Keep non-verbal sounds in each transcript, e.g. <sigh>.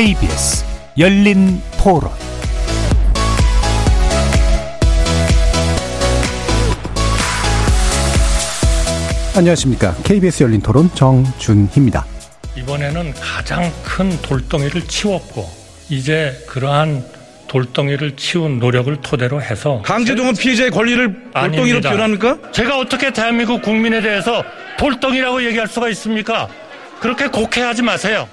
KBS 열린 토론 안녕하십니까. KBS 열린 토론 정준희입니다. 이번에는 가장 큰 돌덩이를 치웠고 이제 그러한 돌덩이를 치운 노력을 토대로 해서 강제동원 피해자의 권리를 돌덩이로. 표현합니까? 제가 어떻게 대한민국 국민에 대해서 돌덩이라고 얘기할 수가 있습니까? 그렇게 곡해하지 마세요.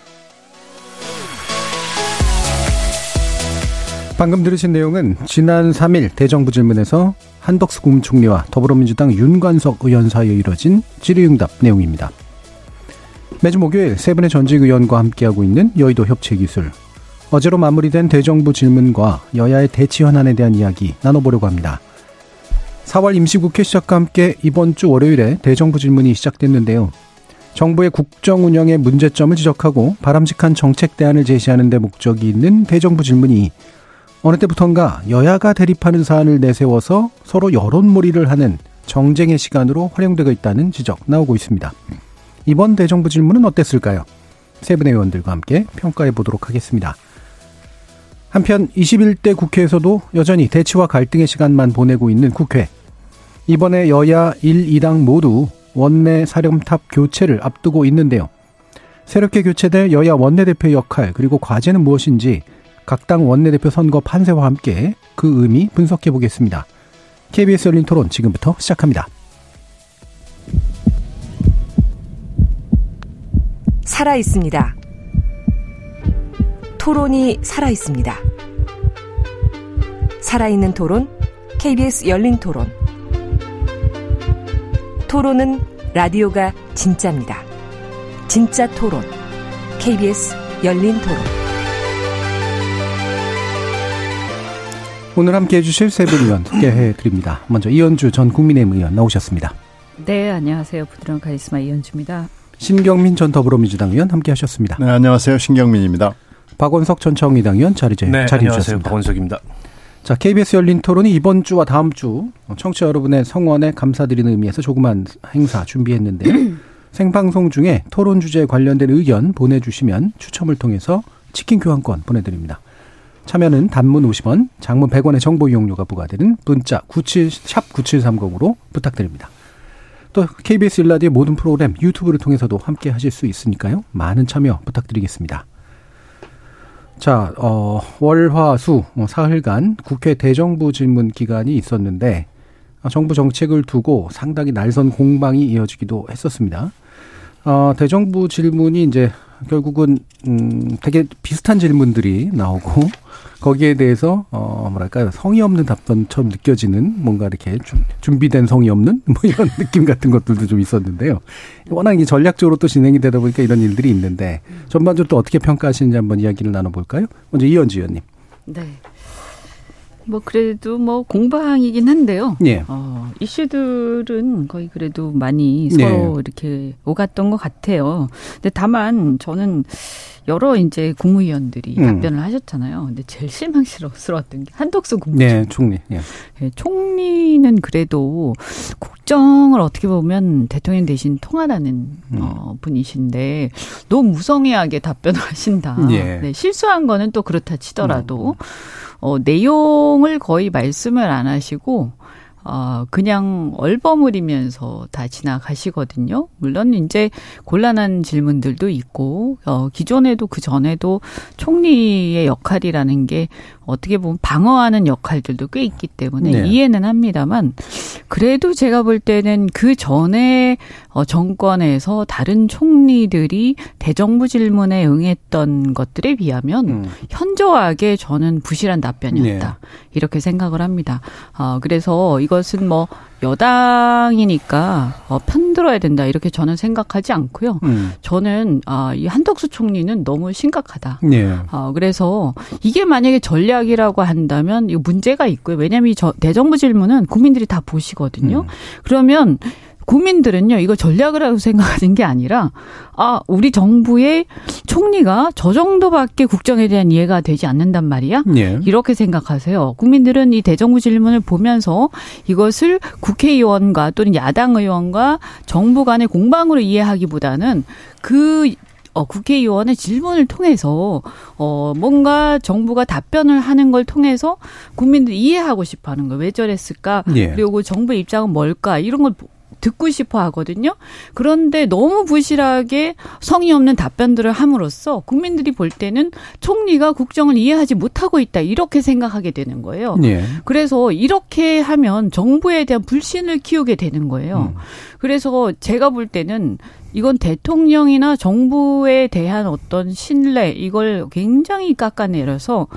방금 들으신 내용은 지난 3일 대정부 질문에서 한덕수 국무총리와 더불어민주당 윤관석 의원 사이에 이뤄진 질의응답 내용입니다. 매주 목요일 세 분의 전직 의원과 함께하고 있는 여의도 협치기술. 어제로 마무리된 대정부 질문과 여야의 대치 현안에 대한 이야기 나눠보려고 합니다. 4월 임시국회 시작과 함께 이번 주 월요일에 대정부 질문이 시작됐는데요. 정부의 국정 운영의 문제점을 지적하고 바람직한 정책 대안을 제시하는 데 목적이 있는 대정부 질문이 어느 때부턴가 여야가 대립하는 사안을 내세워서 서로 여론몰이를 하는 정쟁의 시간으로 활용되고 있다는 지적 나오고 있습니다. 이번 대정부 질문은 어땠을까요? 세 분의 의원들과 함께 평가해 보도록 하겠습니다. 한편 21대 국회에서도 여전히 대치와 갈등의 시간만 보내고 있는 국회. 이번에 여야 1, 2당 모두 원내 사령탑 교체를 앞두고 있는데요. 새롭게 교체될 여야 원내대표 역할 그리고 과제는 무엇인지 각 당 원내대표 선거 판세와 함께 그 의미 분석해 보겠습니다. KBS 열린 토론 지금부터 시작합니다. 살아 있습니다. 토론이 살아 있습니다. 살아있는 토론, KBS 열린 토론. 토론은 라디오가 진짜입니다. 진짜 토론, KBS 열린 토론. 오늘 함께 해주실 세 분 의원 소개해 드립니다. 먼저 이현주 전 국민의힘 의원 나오셨습니다. 네, 안녕하세요. 부드러운 카리스마 이현주입니다. 신경민 전 더불어민주당 의원 함께 하셨습니다. 네, 안녕하세요. 신경민입니다. 박원석 전 정의당 의원 자리, 제, 네, 자리 안녕하세요. 주셨습니다. 박원석입니다. 자, KBS 열린 토론이 이번 주와 다음 주 청취자 여러분의 성원에 감사드리는 의미에서 조그만 행사 준비했는데요. <clears throat> 생방송 중에 토론 주제에 관련된 의견 보내주시면 추첨을 통해서 치킨 교환권 보내드립니다. 참여는 단문 50원, 장문 100원의 정보 이용료가 부과되는 문자 97, 샵 9730으로 부탁드립니다. 또 KBS 일라디의 모든 프로그램 유튜브를 통해서도 함께 하실 수 있으니까요. 많은 참여 부탁드리겠습니다. 자, 어, 월, 화, 수, 어, 사흘간 국회 대정부 질문 기간이 있었는데, 어, 정부 정책을 두고 상당히 날선 공방이 이어지기도 했었습니다. 어, 대정부 질문이 이제 결국은, 음, 되게 비슷한 질문들이 나오고, 거기에 대해서, 어, 뭐랄까요, 성의 없는 답변처럼 느껴지는 뭔가 이렇게 좀 준비된 성의 없는 뭐 이런 <laughs> 느낌 같은 것들도 좀 있었는데요. 워낙 이게 전략적으로 또 진행이 되다 보니까 이런 일들이 있는데, 전반적으로 또 어떻게 평가하시는지 한번 이야기를 나눠볼까요? 먼저 이현주 의원님. 네. 뭐 그래도 뭐 공방이긴 한데요. 예. 어, 이슈들은 거의 그래도 많이 네. 서로 이렇게 오갔던 것 같아요. 근데 다만 저는 여러 이제 국무위원들이 음. 답변을 하셨잖아요. 근데 제일 실망스러웠던 게 한덕수 국무총리. 네, 총리. 예. 예, 총리는 그래도 국정을 어떻게 보면 대통령 대신 통하라는 음. 어, 분이신데 너무 무성의하게 답변을 하신다. 예. 네, 실수한 거는 또 그렇다 치더라도 어, 내용을 거의 말씀을 안 하시고 어, 그냥 얼버무리면서 다 지나가시거든요. 물론 이제 곤란한 질문들도 있고, 어, 기존에도 그 전에도 총리의 역할이라는 게 어떻게 보면 방어하는 역할들도 꽤 있기 때문에 네. 이해는 합니다만, 그래도 제가 볼 때는 그 전에 어, 정권에서 다른 총리들이 대정부 질문에 응했던 것들에 비하면 음. 현저하게 저는 부실한 답변이었다. 네. 이렇게 생각을 합니다. 어, 그래서 이것은 뭐 여당이니까 어, 편들어야 된다. 이렇게 저는 생각하지 않고요. 음. 저는 아, 이 한덕수 총리는 너무 심각하다. 예. 어, 그래서 이게 만약에 전략이라고 한다면 이거 문제가 있고요. 왜냐하면 이 저, 대정부 질문은 국민들이 다 보시 거든요. 음. 그러면 국민들은요, 이거 전략이라고 생각하는 게 아니라, 아, 우리 정부의 총리가 저 정도밖에 국정에 대한 이해가 되지 않는단 말이야? 예. 이렇게 생각하세요. 국민들은 이 대정부 질문을 보면서 이것을 국회의원과 또는 야당 의원과 정부 간의 공방으로 이해하기보다는 그 어, 국회의원의 질문을 통해서 어, 뭔가 정부가 답변을 하는 걸 통해서 국민들이 이해하고 싶어 하는 거예요. 왜 저랬을까? 예. 그리고 정부의 입장은 뭘까? 이런 걸 듣고 싶어 하거든요. 그런데 너무 부실하게 성의 없는 답변들을 함으로써 국민들이 볼 때는 총리가 국정을 이해하지 못하고 있다. 이렇게 생각하게 되는 거예요. 예. 그래서 이렇게 하면 정부에 대한 불신을 키우게 되는 거예요. 음. 그래서 제가 볼 때는 이건 대통령이나 정부에 대한 어떤 신뢰 이걸 굉장히 깎아내려서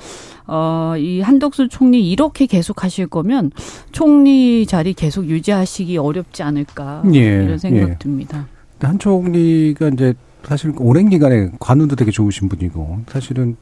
어, 이 한덕수 총리 이렇게 계속 하실 거면 총리 자리 계속 유지하시기 어렵지 않을까 예, 이런 생각 예. 듭니다. 한 총리가 이제 사실 오랜 기간에 관운도 되게 좋으신 분이고 사실은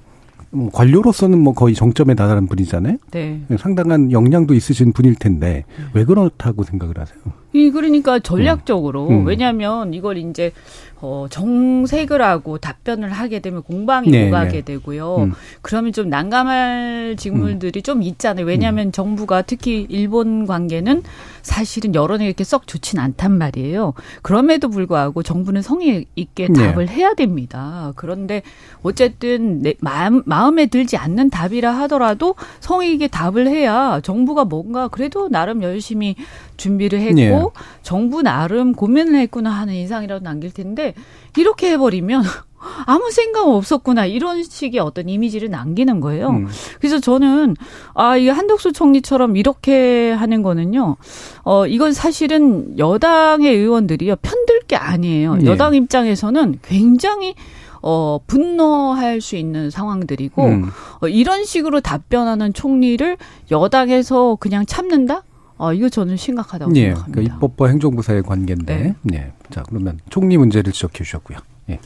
뭐 관료로서는 뭐 거의 정점에 달하는 분이잖아요. 네. 상당한 역량도 있으신 분일 텐데 왜 그렇다고 생각을 하세요? 이 그러니까 전략적으로 음. 음. 왜냐하면 이걸 이제 어, 정색을 하고 답변을 하게 되면 공방이 네, 오가게 네. 되고요. 음. 그러면 좀 난감할 직물들이 음. 좀 있잖아요. 왜냐하면 음. 정부가 특히 일본 관계는 사실은 여론에 이렇게 썩 좋진 않단 말이에요. 그럼에도 불구하고 정부는 성의 있게 네. 답을 해야 됩니다. 그런데 어쨌든 내 마음, 마음에 들지 않는 답이라 하더라도 성의 있게 답을 해야 정부가 뭔가 그래도 나름 열심히 준비를 했고 네. 정부 나름 고민을 했구나 하는 인상이라도 남길 텐데 이렇게 해버리면 <laughs> 아무 생각 없었구나 이런 식의 어떤 이미지를 남기는 거예요. 음. 그래서 저는 아이 한덕수 총리처럼 이렇게 하는 거는요. 어 이건 사실은 여당의 의원들이요 편들 게 아니에요. 네. 여당 입장에서는 굉장히 어, 분노할 수 있는 상황들이고, 음. 어, 이런 식으로 답변하는 총리를 여당에서 그냥 참는다? 어, 이거 저는 심각하다고 예, 생각합니다. 그러니까 입법부 행정부사의 관계인데. 네. 예. 자, 그러면 총리 문제를 지적해 주셨고요. 예.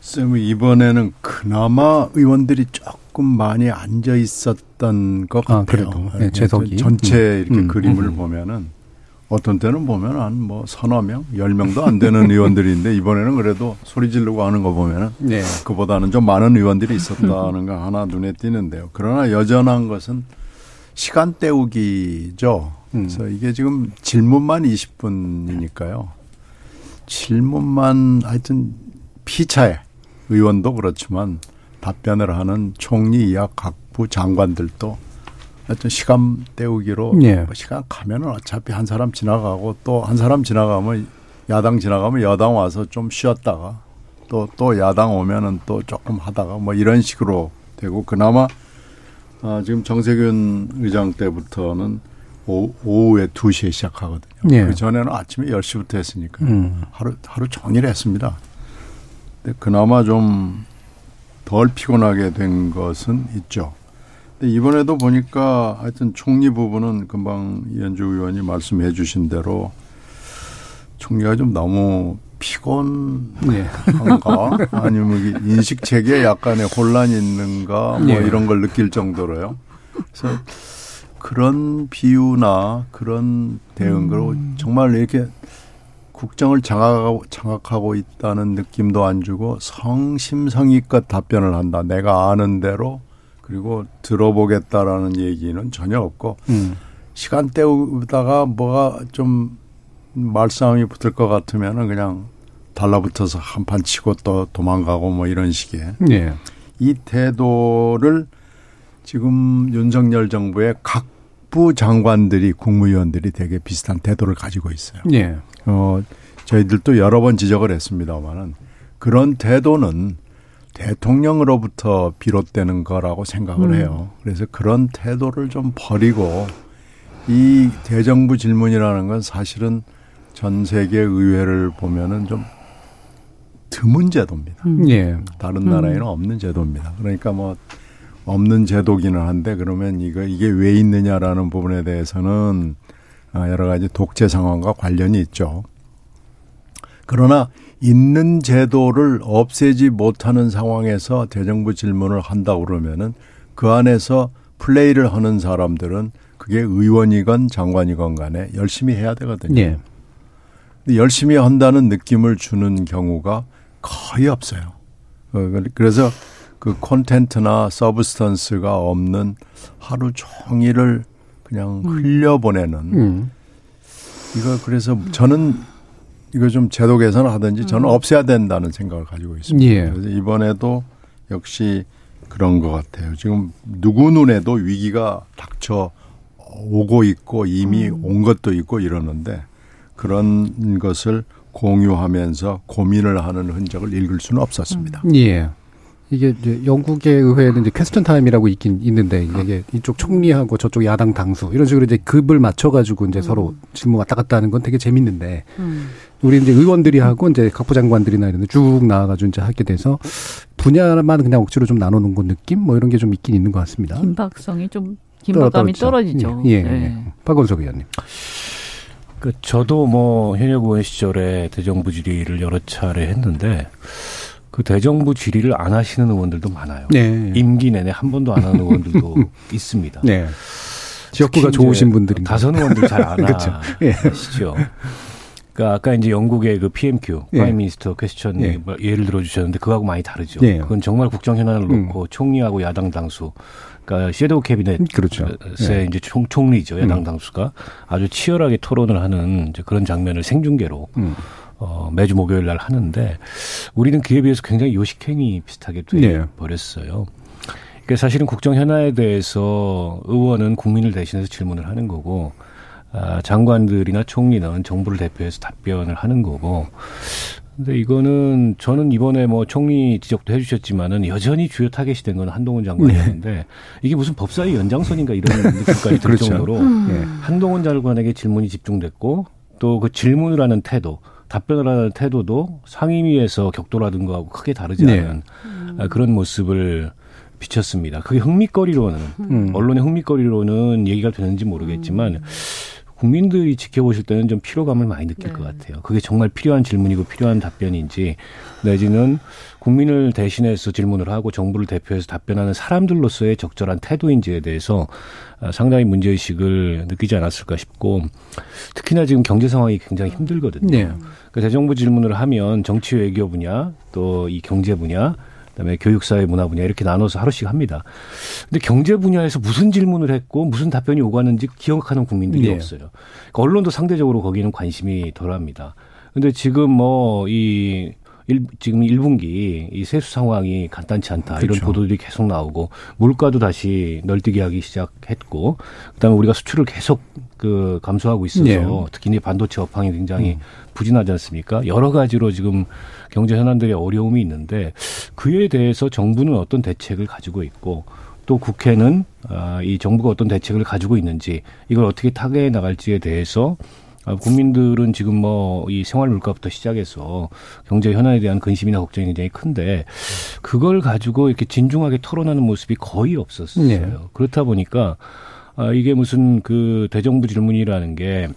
쌤 이번에는 그나마 의원들이 조금 많이 앉아 있었던 것 아, 같아요. 그래도 네, 재석이 전체 음. 이렇게 음, 그림을 음. 보면은 어떤 때는 보면 한 뭐 서너 명, 열 명도 안 되는 <laughs> 의원들인데 이번에는 그래도 소리 지르고 하는 거 보면은 네. 그보다는 좀 많은 의원들이 있었다는 거 하나 눈에 띄는데요. 그러나 여전한 것은 시간 때우기죠. 음. 그래서 이게 지금 질문만 20분이니까요. 질문만 하여튼 피차에 의원도 그렇지만 답변을 하는 총리 이하 각부 장관들도 하여튼 시간 때우기로 예. 뭐 시간 가면은 어차피 한 사람 지나가고 또 한 사람 지나가면 야당 지나가면 여당 와서 좀 쉬었다가 또또 야당 오면은 또 조금 하다가 뭐 이런 식으로 되고 그나마 아, 지금 정세균 의장 때부터는 오, 오후 에 2시에 시작하거든요. 예. 그 전에는 아침에 10시부터 했으니까 음. 하루 하루 종일 했습니다. 근데 그나마 좀 덜 피곤하게 된 것은 있죠. 근데 이번에도 보니까 하여튼 총리 부분은 금방 이현주 의원이 말씀해 주신 대로 총리가 좀 너무 피곤한가 네. 아니면 인식 체계에 약간의 혼란이 있는가 뭐 네. 이런 걸 느낄 정도로요. 그래서 그런 비유나 그런 대응으로 음. 정말 이렇게 국정을 장악하고, 장악하고 있다는 느낌도 안 주고 성심성의껏 답변을 한다. 내가 아는 대로 그리고 들어보겠다라는 얘기는 전혀 없고 음. 시간 때우다가 뭐가 좀 말싸움이 붙을 것 같으면은 그냥 달라붙어서 한판 치고 또 도망가고 뭐 이런 식의 네. 이 태도를 지금 윤석열 정부의 각 부 장관들이 국무위원들이 되게 비슷한 태도를 가지고 있어요. 네. 어 저희들도 여러 번 지적을 했습니다만은 그런 태도는 대통령으로부터 비롯되는 거라고 생각을 음. 해요. 그래서 그런 태도를 좀 버리고 이 대정부 질문이라는 건 사실은 전 세계 의회를 보면은 좀 드문 제도입니다. 음. 예. 다른 나라에는 음. 없는 제도입니다. 그러니까 뭐 없는 제도기는 한데 그러면 이거 이게 왜 있느냐라는 부분에 대해서는 아, 여러 가지 독재 상황과 관련이 있죠. 그러나 있는 제도를 없애지 못하는 상황에서 대정부 질문을 한다 그러면은 그 안에서 플레이를 하는 사람들은 그게 의원이건 장관이건 간에 열심히 해야 되거든요. 예. 열심히 한다는 느낌을 주는 경우가 거의 없어요. 어, 그래서 그 콘텐츠나 서브스턴스가 없는 하루 종일을 그냥 음. 흘려보내는 음. 이거 그래서 저는 이거 좀 제도 개선을 하든지 저는 음. 없애야 된다는 생각을 가지고 있습니다. 예. 그래서 이번에도 역시 그런 것 같아요. 지금 누구 눈에도 위기가 닥쳐 오고 있고 이미 음. 온 것도 있고 이러는데 그런 것을 공유하면서 고민을 하는 흔적을 읽을 수는 없었습니다. 예. 이게 이제 영국의 의회는 이제 퀘스천 타임이라고 있긴 있는데 이게 이쪽 총리하고 저쪽 야당 당수 이런 식으로 이제 급을 맞춰 가지고 이제 서로 질문 왔다 갔다 하는 건 되게 재밌는데 음. 우리 이제 의원들이 하고 이제 각부 장관들이나 이런 데 쭉 나와 가지고 이제 하게 돼서 분야만 그냥 억지로 좀 나눠 놓은 것 느낌 뭐 이런 게 좀 있긴 있는 것 같습니다. 긴박성이 좀 긴박감이. 떨어지죠. 예, 예. 네. 예. 박원석 의원님. 그 저도 뭐 현역 의원 시절에 대정부 질의를 여러 차례 했는데 그 대정부 질의를 안 하시는 의원들도 많아요. 네. 임기 내내 한 번도 안 하는 의원들도 <laughs> 있습니다. 네. 지역구가 좋으신 분들이 다선 의원들 잘 <laughs> 안 그렇죠. 예. 하시죠. 그러니까 아까 이제 영국의 그 PMQ, 예. Prime Minister Question 예. 뭐 예를 들어 주셨는데 그거하고 많이 다르죠. 예. 그건 정말 국정 현안을 음. 놓고 총리하고 야당 당수 그러니까 섀도우 캐비넷 그렇죠. 의 예. 이제 총, 총리죠. 야당 음. 당수가 아주 치열하게 토론을 하는 이제 그런 장면을 생중계로 음. 어, 매주 목요일 날 하는데 우리는 그에 비해서 굉장히 요식행위 비슷하게 돼 네. 버렸어요. 그러니까 사실은 국정 현안에 대해서 의원은 국민을 대신해서 질문을 하는 거고 아, 장관들이나 총리는 정부를 대표해서 답변을 하는 거고 근데 이거는 저는 이번에 뭐 총리 지적도 해주셨지만은 여전히 주요 타겟이 된 건 한동훈 장관이었는데 이게 무슨 법사위 연장선인가 이런 <laughs> 느낌까지 들 그렇죠. 정도로 예. 한동훈 장관에게 질문이 집중됐고 또 그 질문을 하는 태도, 답변을 하는 태도도 상임위에서 격돌하던 거하고 크게 다르지 네. 않은 아, 그런 모습을 비쳤습니다. 그게 흥미거리로는 음. 언론의 흥미거리로는 얘기가 되는지 모르겠지만 국민들이 지켜보실 때는 좀 피로감을 많이 느낄 네. 것 같아요. 그게 정말 필요한 질문이고 필요한 답변인지 내지는 국민을 대신해서 질문을 하고 정부를 대표해서 답변하는 사람들로서의 적절한 태도인지에 대해서 아, 상당히 문제의식을 느끼지 않았을까 싶고 특히나 지금 경제 상황이 굉장히 힘들거든요. 네. 그 대정부 질문을 하면 정치 외교 분야 또 이 경제 분야 그다음에 교육 사회 문화 분야 이렇게 나눠서 하루씩 합니다. 근데 경제 분야에서 무슨 질문을 했고 무슨 답변이 오가는지 기억하는 국민들이 네. 없어요. 그러니까 언론도 상대적으로 거기는 관심이 덜합니다. 근데 지금 뭐 이 일, 지금 1분기 이 세수 상황이 간단치 않다 이런 그렇죠. 보도들이 계속 나오고 물가도 다시 널뛰기 하기 시작했고 그다음에 우리가 수출을 계속 그 감소하고 있어서 네. 특히 이제 반도체 업황이 굉장히 부진하지 않습니까? 여러 가지로 지금 경제 현안들의 어려움이 있는데 그에 대해서 정부는 어떤 대책을 가지고 있고 또 국회는 아, 이 정부가 어떤 대책을 가지고 있는지 이걸 어떻게 타개해 나갈지에 대해서 아, 국민들은 지금 뭐 이 생활 물가부터 시작해서 경제 현안에 대한 근심이나 걱정이 굉장히 큰데 그걸 가지고 이렇게 진중하게 토론하는 모습이 거의 없었어요. 네. 그렇다 보니까 아, 이게 무슨 그 대정부 질문이라는 게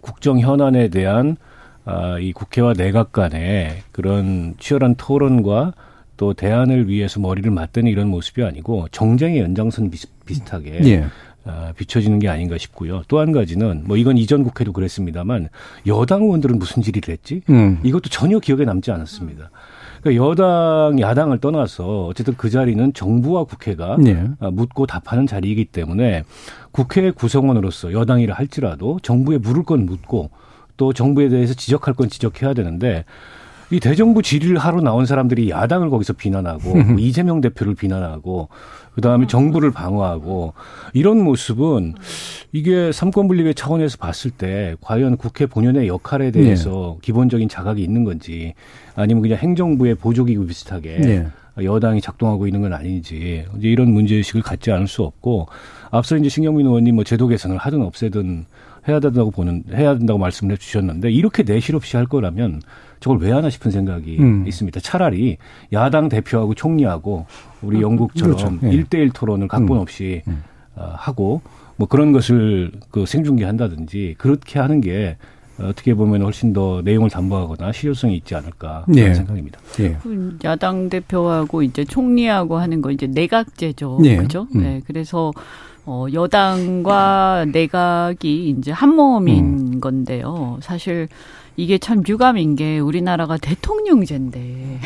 국정 현안에 대한 아, 이 국회와 내각 간의 그런 치열한 토론과 또 대안을 위해서 머리를 맞대는 이런 모습이 아니고 정쟁의 연장선 비슷, 비슷하게 예. 아, 비춰지는 게 아닌가 싶고요. 또 한 가지는 뭐 이건 이전 국회도 그랬습니다만 여당 의원들은 무슨 질의를 했지? 음. 이것도 전혀 기억에 남지 않았습니다. 그러니까 여당, 야당을 떠나서 어쨌든 그 자리는 정부와 국회가 예. 아, 묻고 답하는 자리이기 때문에 국회 구성원으로서 여당이라 할지라도 정부에 물을 건 묻고 또 정부에 대해서 지적할 건 지적해야 되는데 이 대정부 질의를 하러 나온 사람들이 야당을 거기서 비난하고 뭐 이재명 대표를 비난하고 그다음에 정부를 방어하고 이런 모습은 이게 삼권 분립의 차원에서 봤을 때 과연 국회 본연의 역할에 대해서 기본적인 자각이 있는 건지 아니면 그냥 행정부의 보조기구 비슷하게 네. 여당이 작동하고 있는 건 아닌지 이제 이런 문제 의식을 갖지 않을 수 없고 앞서 이제 신경민 의원님 뭐 제도 개선을 하든 없애든 해야 된다고 보는 해야 된다고 말씀을 해 주셨는데 이렇게 내실 없이 할 거라면 저걸 왜 하나 싶은 생각이 음. 있습니다. 차라리 야당 대표하고 총리하고 우리 영국처럼 그렇죠. 예. 일대일 토론을 각본 음. 없이 어, 하고 뭐 그런 것을 그 생중계한다든지 그렇게 하는 게 어떻게 보면 훨씬 더 내용을 담보하거나 실효성이 있지 않을까 그런 예. 생각입니다. 예. 그 야당 대표하고 이제 총리하고 하는 거 이제 내각제죠. 예. 그죠? 음. 네. 그래서 어 여당과 내각이 이제 한 몸인 음. 건데요. 사실 이게 참 유감인 게 우리나라가 대통령제인데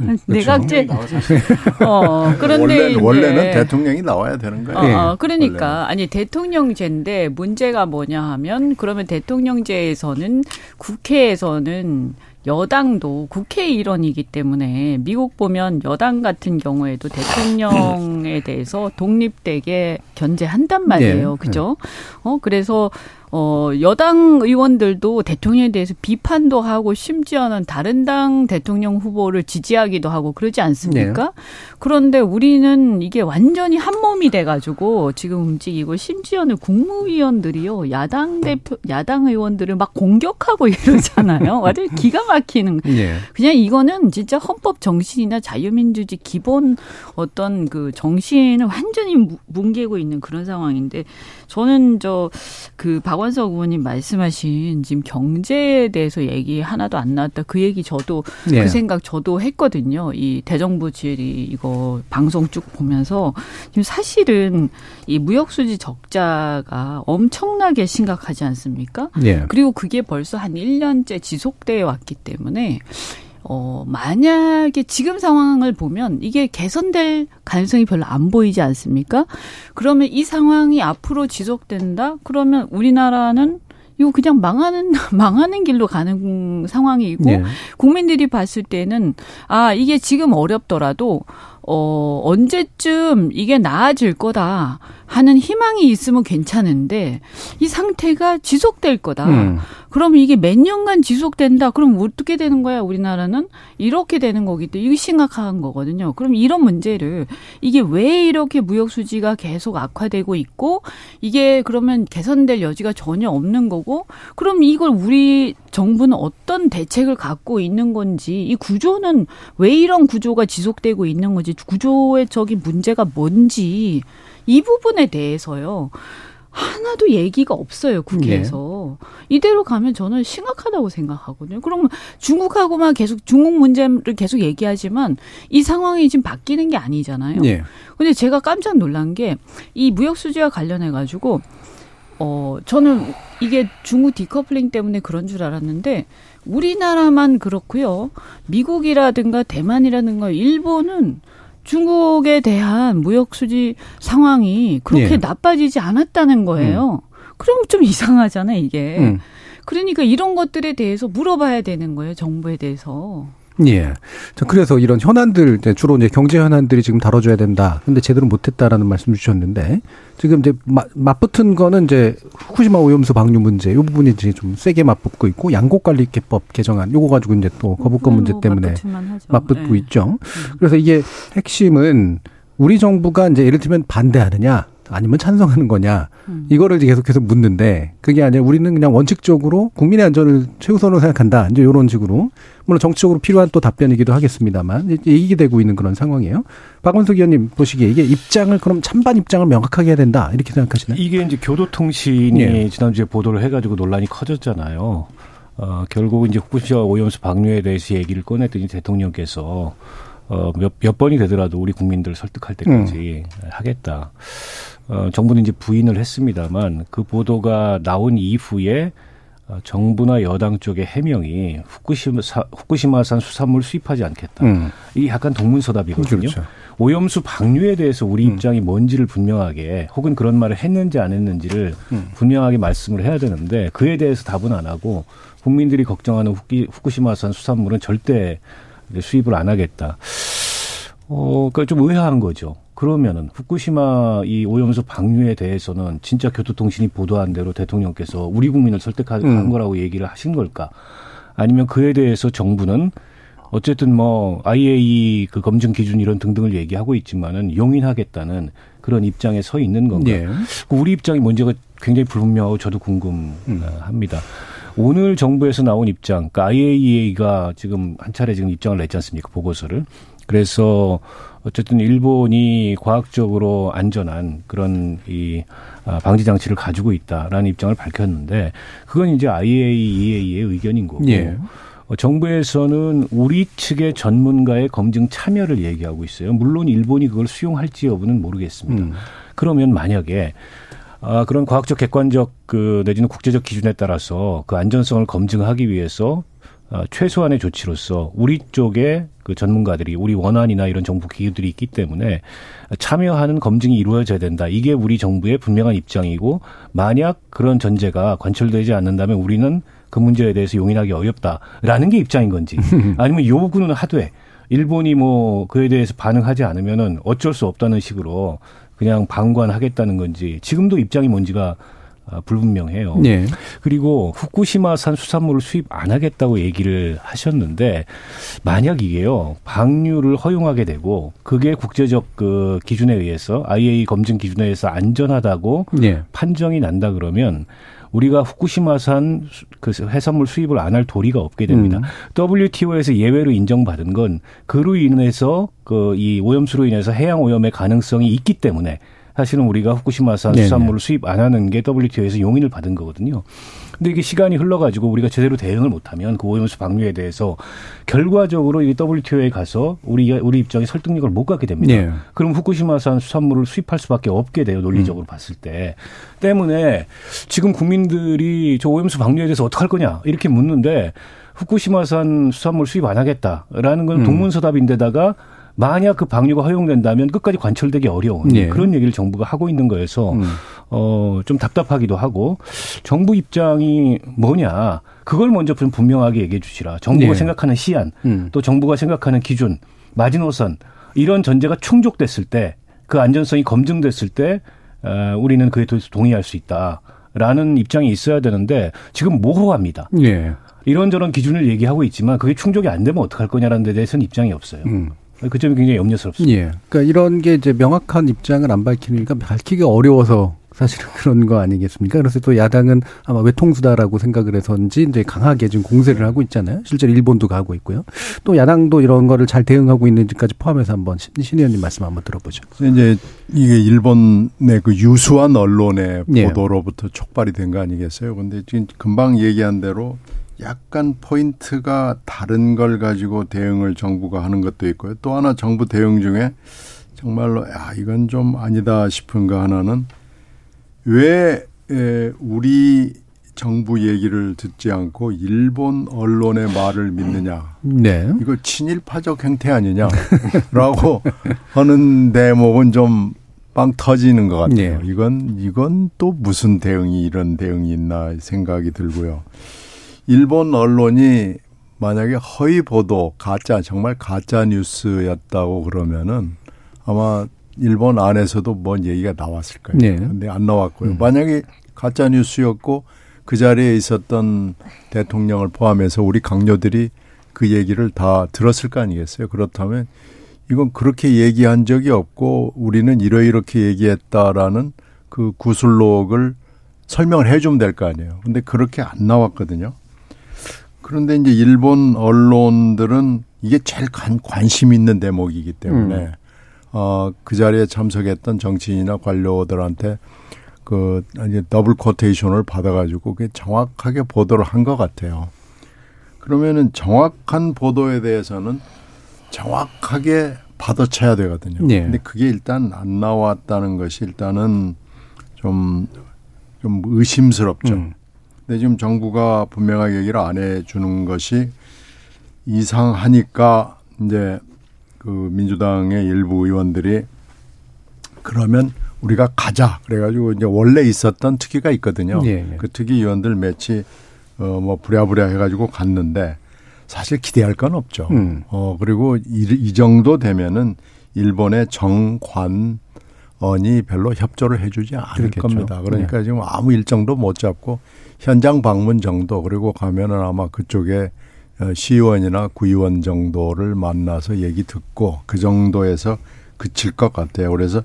<laughs> 내각제. <laughs> 어 원래, 그런데 원래는 대통령이 나와야 되는 거예요. 어, 어, 그러니까 원래는. 아니 대통령제인데 문제가 뭐냐 하면 그러면 대통령제에서는 국회에서는 여당도 국회 일원이기 때문에 미국 보면 여당 같은 경우에도 대통령에 <laughs> 대해서 독립되게 견제한단 말이에요. 네. 그죠? 어, 그래서 어, 여당 의원들도 대통령에 대해서 비판도 하고 심지어는 다른 당 대통령 후보를 지지하기도 하고 그러지 않습니까? 네. 그런데 우리는 이게 완전히 한 몸이 돼가지고 지금 움직이고 심지어는 국무위원들이요 야당 대표 야당 의원들을 막 공격하고 <laughs> 이러잖아요. 완전 기가 막히는. 네. 그냥 이거는 진짜 헌법 정신이나 자유민주주의 기본 어떤 그 정신을 완전히 뭉개고 있는 그런 상황인데 저는 저 그 박원석 의원님 말씀하신 지금 경제에 대해서 얘기 하나도 안 나왔다. 그 얘기 저도 네. 그 생각 저도 했거든요. 이 대정부 질의 이거 방송 쭉 보면서 지금 사실은 이 무역 수지 적자가 엄청나게 심각하지 않습니까? 네. 그리고 그게 벌써 한 1년째 지속돼 왔기 때문에 어, 만약에 지금 상황을 보면 이게 개선될 가능성이 별로 안 보이지 않습니까? 그러면 이 상황이 앞으로 지속된다? 그러면 우리나라는 이거 그냥 망하는 <laughs> 망하는 길로 가는 상황이고 네. 국민들이 봤을 때는 아 이게 지금 어렵더라도 어 언제쯤 이게 나아질 거다 하는 희망이 있으면 괜찮은데 이 상태가 지속될 거다. 음. 그러면 이게 몇 년간 지속된다. 그럼 어떻게 되는 거야? 우리나라는 이렇게 되는 거기 때문에 이게 심각한 거거든요. 그럼 이런 문제를 이게 왜 이렇게 무역 수지가 계속 악화되고 있고 이게 그러면 개선될 여지가 전혀 없는 거고 그럼 이걸 우리 정부는 어떤 대책을 갖고 있는 건지 이 구조는 왜 이런 구조가 지속되고 있는 건지 구조의 적인 문제가 뭔지 이 부분에 대해서요. 하나도 얘기가 없어요 국회에서 네. 이대로 가면 저는 심각하다고 생각하거든요. 그러면 중국하고만 계속 중국 문제를 계속 얘기하지만 이 상황이 지금 바뀌는 게 아니잖아요. 네. 근데 제가 깜짝 놀란 게 이 무역 수지와 관련해 가지고 어 저는 이게 중국 디커플링 때문에 그런 줄 알았는데 우리나라만 그렇고요. 미국이라든가 대만이라든가 일본은 중국에 대한 무역 수지 상황이 그렇게 네. 나빠지지 않았다는 거예요. 음. 그럼 좀 이상하잖아요, 이게. 음. 그러니까 이런 것들에 대해서 물어봐야 되는 거예요, 정부에 대해서. 예. 자, 그래서 이런 현안들, 주로 이제 경제 현안들이 지금 다뤄줘야 된다. 근데 제대로 못했다라는 말씀 주셨는데, 지금 이제 맞붙은 거는 이제 후쿠시마 오염수 방류 문제, 요 부분이 이제 좀 세게 맞붙고 있고, 양곡관리개법 개정안, 요거 가지고 이제 또 거부권 문제 뭐 때문에 맞붙고 네. 있죠. 음. 그래서 이게 핵심은 우리 정부가 이제 예를 들면 반대하느냐, 아니면 찬성하는 거냐 음. 이거를 이제 계속 계속 묻는데 그게 아니라 우리는 그냥 원칙적으로 국민의 안전을 최우선으로 생각한다 이제 이런 식으로 물론 정치적으로 필요한 또 답변이기도 하겠습니다만 얘기 되고 있는 그런 상황이에요. 박원석 의원님 보시기에 이게 입장을 그럼 찬반 입장을 명확하게 해야 된다 이렇게 생각하시나요? 이게 이제 교도통신이 예. 지난주에 보도를 해가지고 논란이 커졌잖아요. 어, 결국 이제 후쿠시마 오염수 방류에 대해서 얘기를 꺼냈더니 대통령께서 어, 몇, 몇 번이 되더라도 우리 국민들을 설득할 때까지 음. 하겠다. 어, 정부는 이제 부인을 했습니다만 그 보도가 나온 이후에 어, 정부나 여당 쪽의 해명이 후쿠시마, 후쿠시마산 수산물 수입하지 않겠다. 음. 이 약간 동문서답이거든요. 그렇죠. 오염수 방류에 대해서 우리 음. 입장이 뭔지를 분명하게 혹은 그런 말을 했는지 안 했는지를 음. 분명하게 말씀을 해야 되는데 그에 대해서 답은 안 하고 국민들이 걱정하는 후쿠, 후쿠시마산 수산물은 절대 수입을 안 하겠다. 어, 그러니까 좀 의아한 거죠. 그러면은 후쿠시마 이 오염수 방류에 대해서는 진짜 교토통신이 보도한 대로 대통령께서 우리 국민을 설득한 음. 거라고 얘기를 하신 걸까? 아니면 그에 대해서 정부는 어쨌든 뭐 IAEA 그 검증 기준 이런 등등을 얘기하고 있지만은 용인하겠다는 그런 입장에 서 있는 건가? 네. 우리 입장이 뭔지가 굉장히 불분명하고 저도 궁금합니다. 음. 오늘 정부에서 나온 입장, 그러니까 IAEA가 지금 한 차례 지금 입장을 냈지 않습니까? 보고서를. 그래서 어쨌든 일본이 과학적으로 안전한 그런 이 아, 방지 장치를 가지고 있다라는 입장을 밝혔는데 그건 이제 IAEA의 의견인 거고 예. 어, 정부에서는 우리 측의 전문가의 검증 참여를 얘기하고 있어요. 물론 일본이 그걸 수용할지 여부는 모르겠습니다. 음. 그러면 만약에 아, 그런 과학적 객관적 그 내지는 국제적 기준에 따라서 그 안전성을 검증하기 위해서 어, 최소한의 조치로서 우리 쪽에 그 전문가들이 우리 원안이나 이런 정부 기구들이 있기 때문에 참여하는 검증이 이루어져야 된다. 이게 우리 정부의 분명한 입장이고 만약 그런 전제가 관철되지 않는다면 우리는 그 문제에 대해서 용인하기 어렵다라는 게 입장인 건지 <laughs> 아니면 요구는 하되 일본이 뭐 그에 대해서 반응하지 않으면은 어쩔 수 없다는 식으로 그냥 방관하겠다는 건지 지금도 입장이 뭔지가 아, 불분명해요. 네. 그리고 후쿠시마산 수산물을 수입 안 하겠다고 얘기를 하셨는데 만약 이게요 방류를 허용하게 되고 그게 국제적 그 기준에 의해서 IAEA 검증 기준에 의해서 안전하다고 네. 판정이 난다 그러면 우리가 후쿠시마산 그 해산물 수입을 안 할 도리가 없게 됩니다. 음. WTO에서 예외로 인정받은 건 그로 인해서 그 이 오염수로 인해서 해양 오염의 가능성이 있기 때문에 사실은 우리가 후쿠시마산. 수산물을 수입 안 하는 게 WTO에서 용인을 받은 거거든요. 근데 이게 시간이 흘러가지고 우리가 제대로 대응을 못하면 그 오염수 방류에 대해서 결과적으로 이 WTO에 가서 우리 우리 입장에 설득력을 못 갖게 됩니다. 네. 그럼 후쿠시마산 수산물을 수입할 수밖에 없게 돼요. 논리적으로 봤을 때. 때문에 지금 국민들이 저 오염수 방류에 대해서 어떡할 거냐 이렇게 묻는데 후쿠시마산 수산물 수입 안 하겠다라는 건 음. 동문서답인데다가 만약 그 방류가 허용된다면 끝까지 관철되기 어려운 네. 그런 얘기를 정부가 하고 있는 거여서 음. 어, 좀 답답하기도 하고 정부 입장이 뭐냐 그걸 먼저 좀 분명하게 얘기해 주시라. 정부가 네. 생각하는 시안 음. 또 정부가 생각하는 기준 마지노선 이런 전제가 충족됐을 때 그 안전성이 검증됐을 때 어, 우리는 그에 대해서 동의할 수 있다 라는 입장이 있어야 되는데 지금 모호합니다. 예. 이런저런 기준을 얘기하고 있지만 그게 충족이 안 되면 어떡할 거냐라는 데 대해서는 입장이 없어요. 음. 그 점이 굉장히 염려스럽습니다. 예. 그러니까 이런 게 이제 명확한 입장을 안 밝히니까 밝히기 어려워서 사실은 <laughs> 그런 거 아니겠습니까? 그래서 또 야당은 아마 외통수다라고 생각을 해서인지 이제 강하게 지금 공세를 하고 있잖아요. 실제로 일본도 가고 있고요. 또 야당도 이런 거를 잘 대응하고 있는지까지 포함해서 한번 신, 신 의원님 말씀 한번 들어보죠. 이제 이게 일본의 그 유수한 언론의 예. 보도로부터 촉발이 된 거 아니겠어요? 근데 지금 금방 얘기한 대로 약간 포인트가 다른 걸 가지고 대응을 정부가 하는 것도 있고요. 또 하나 정부 대응 중에 정말로 야 이건 좀 아니다 싶은 거 하나는 왜 에, 우리 정부 얘기를 듣지 않고 일본 언론의 말을 믿느냐. 네. 이거 친일파적 행태 아니냐라고 <laughs> 하는 대목은 좀 빵 터지는 것 같아요. 네. 이건 이건 또 무슨 대응이 이런 대응이 있나 생각이 들고요. 일본 언론이 만약에 허위 보도, 가짜 정말 가짜 뉴스였다고 그러면은 아마 일본 안에서도 뭔 얘기가 나왔을 거예요. 네. 근데 안 나왔고요. 음. 만약에 가짜 뉴스였고 그 자리에 있었던 대통령을 포함해서 우리 강요들이 그 얘기를 다 들었을 거 아니겠어요? 그렇다면 이건 그렇게 얘기한 적이 없고 우리는 이러이렇게 얘기했다라는 그 구술록을 설명을 해주면 될 거 아니에요. 근데 그렇게 안 나왔거든요. 그런데 이제 일본 언론들은 이게 제일 관, 관심 있는 대목이기 때문에 음. 어, 그 자리에 참석했던 정치인이나 관료들한테 그 이제 더블 코테이션을 받아가지고 그게 정확하게 보도를 한 것 같아요. 그러면은 정확한 보도에 대해서는 정확하게 받아쳐야 되거든요. 네. 근데 그게 일단 안 나왔다는 것이 일단은 좀, 좀 의심스럽죠. 음. 근데 지금 정부가 분명하게 얘기를 안 해주는 것이 이상하니까 이제 그 민주당의 일부 의원들이 그러면 우리가 가자. 그래가지고 이제 원래 있었던 특위가 있거든요. 예, 예. 그 특위 의원들 몇이 어뭐 부랴부랴 해가지고 갔는데 사실 기대할 건 없죠. 음. 어 그리고 이, 이 정도 되면은 일본의 정관 언이 별로 협조를 해주지 않을 그렇겠죠. 겁니다. 그러니까 지금 아무 일정도 못 잡고 현장 방문 정도 그리고 가면은 아마 그쪽에 어, 시의원이나 구의원 정도를 만나서 얘기 듣고 그 정도에서 그칠 것 같아요. 그래서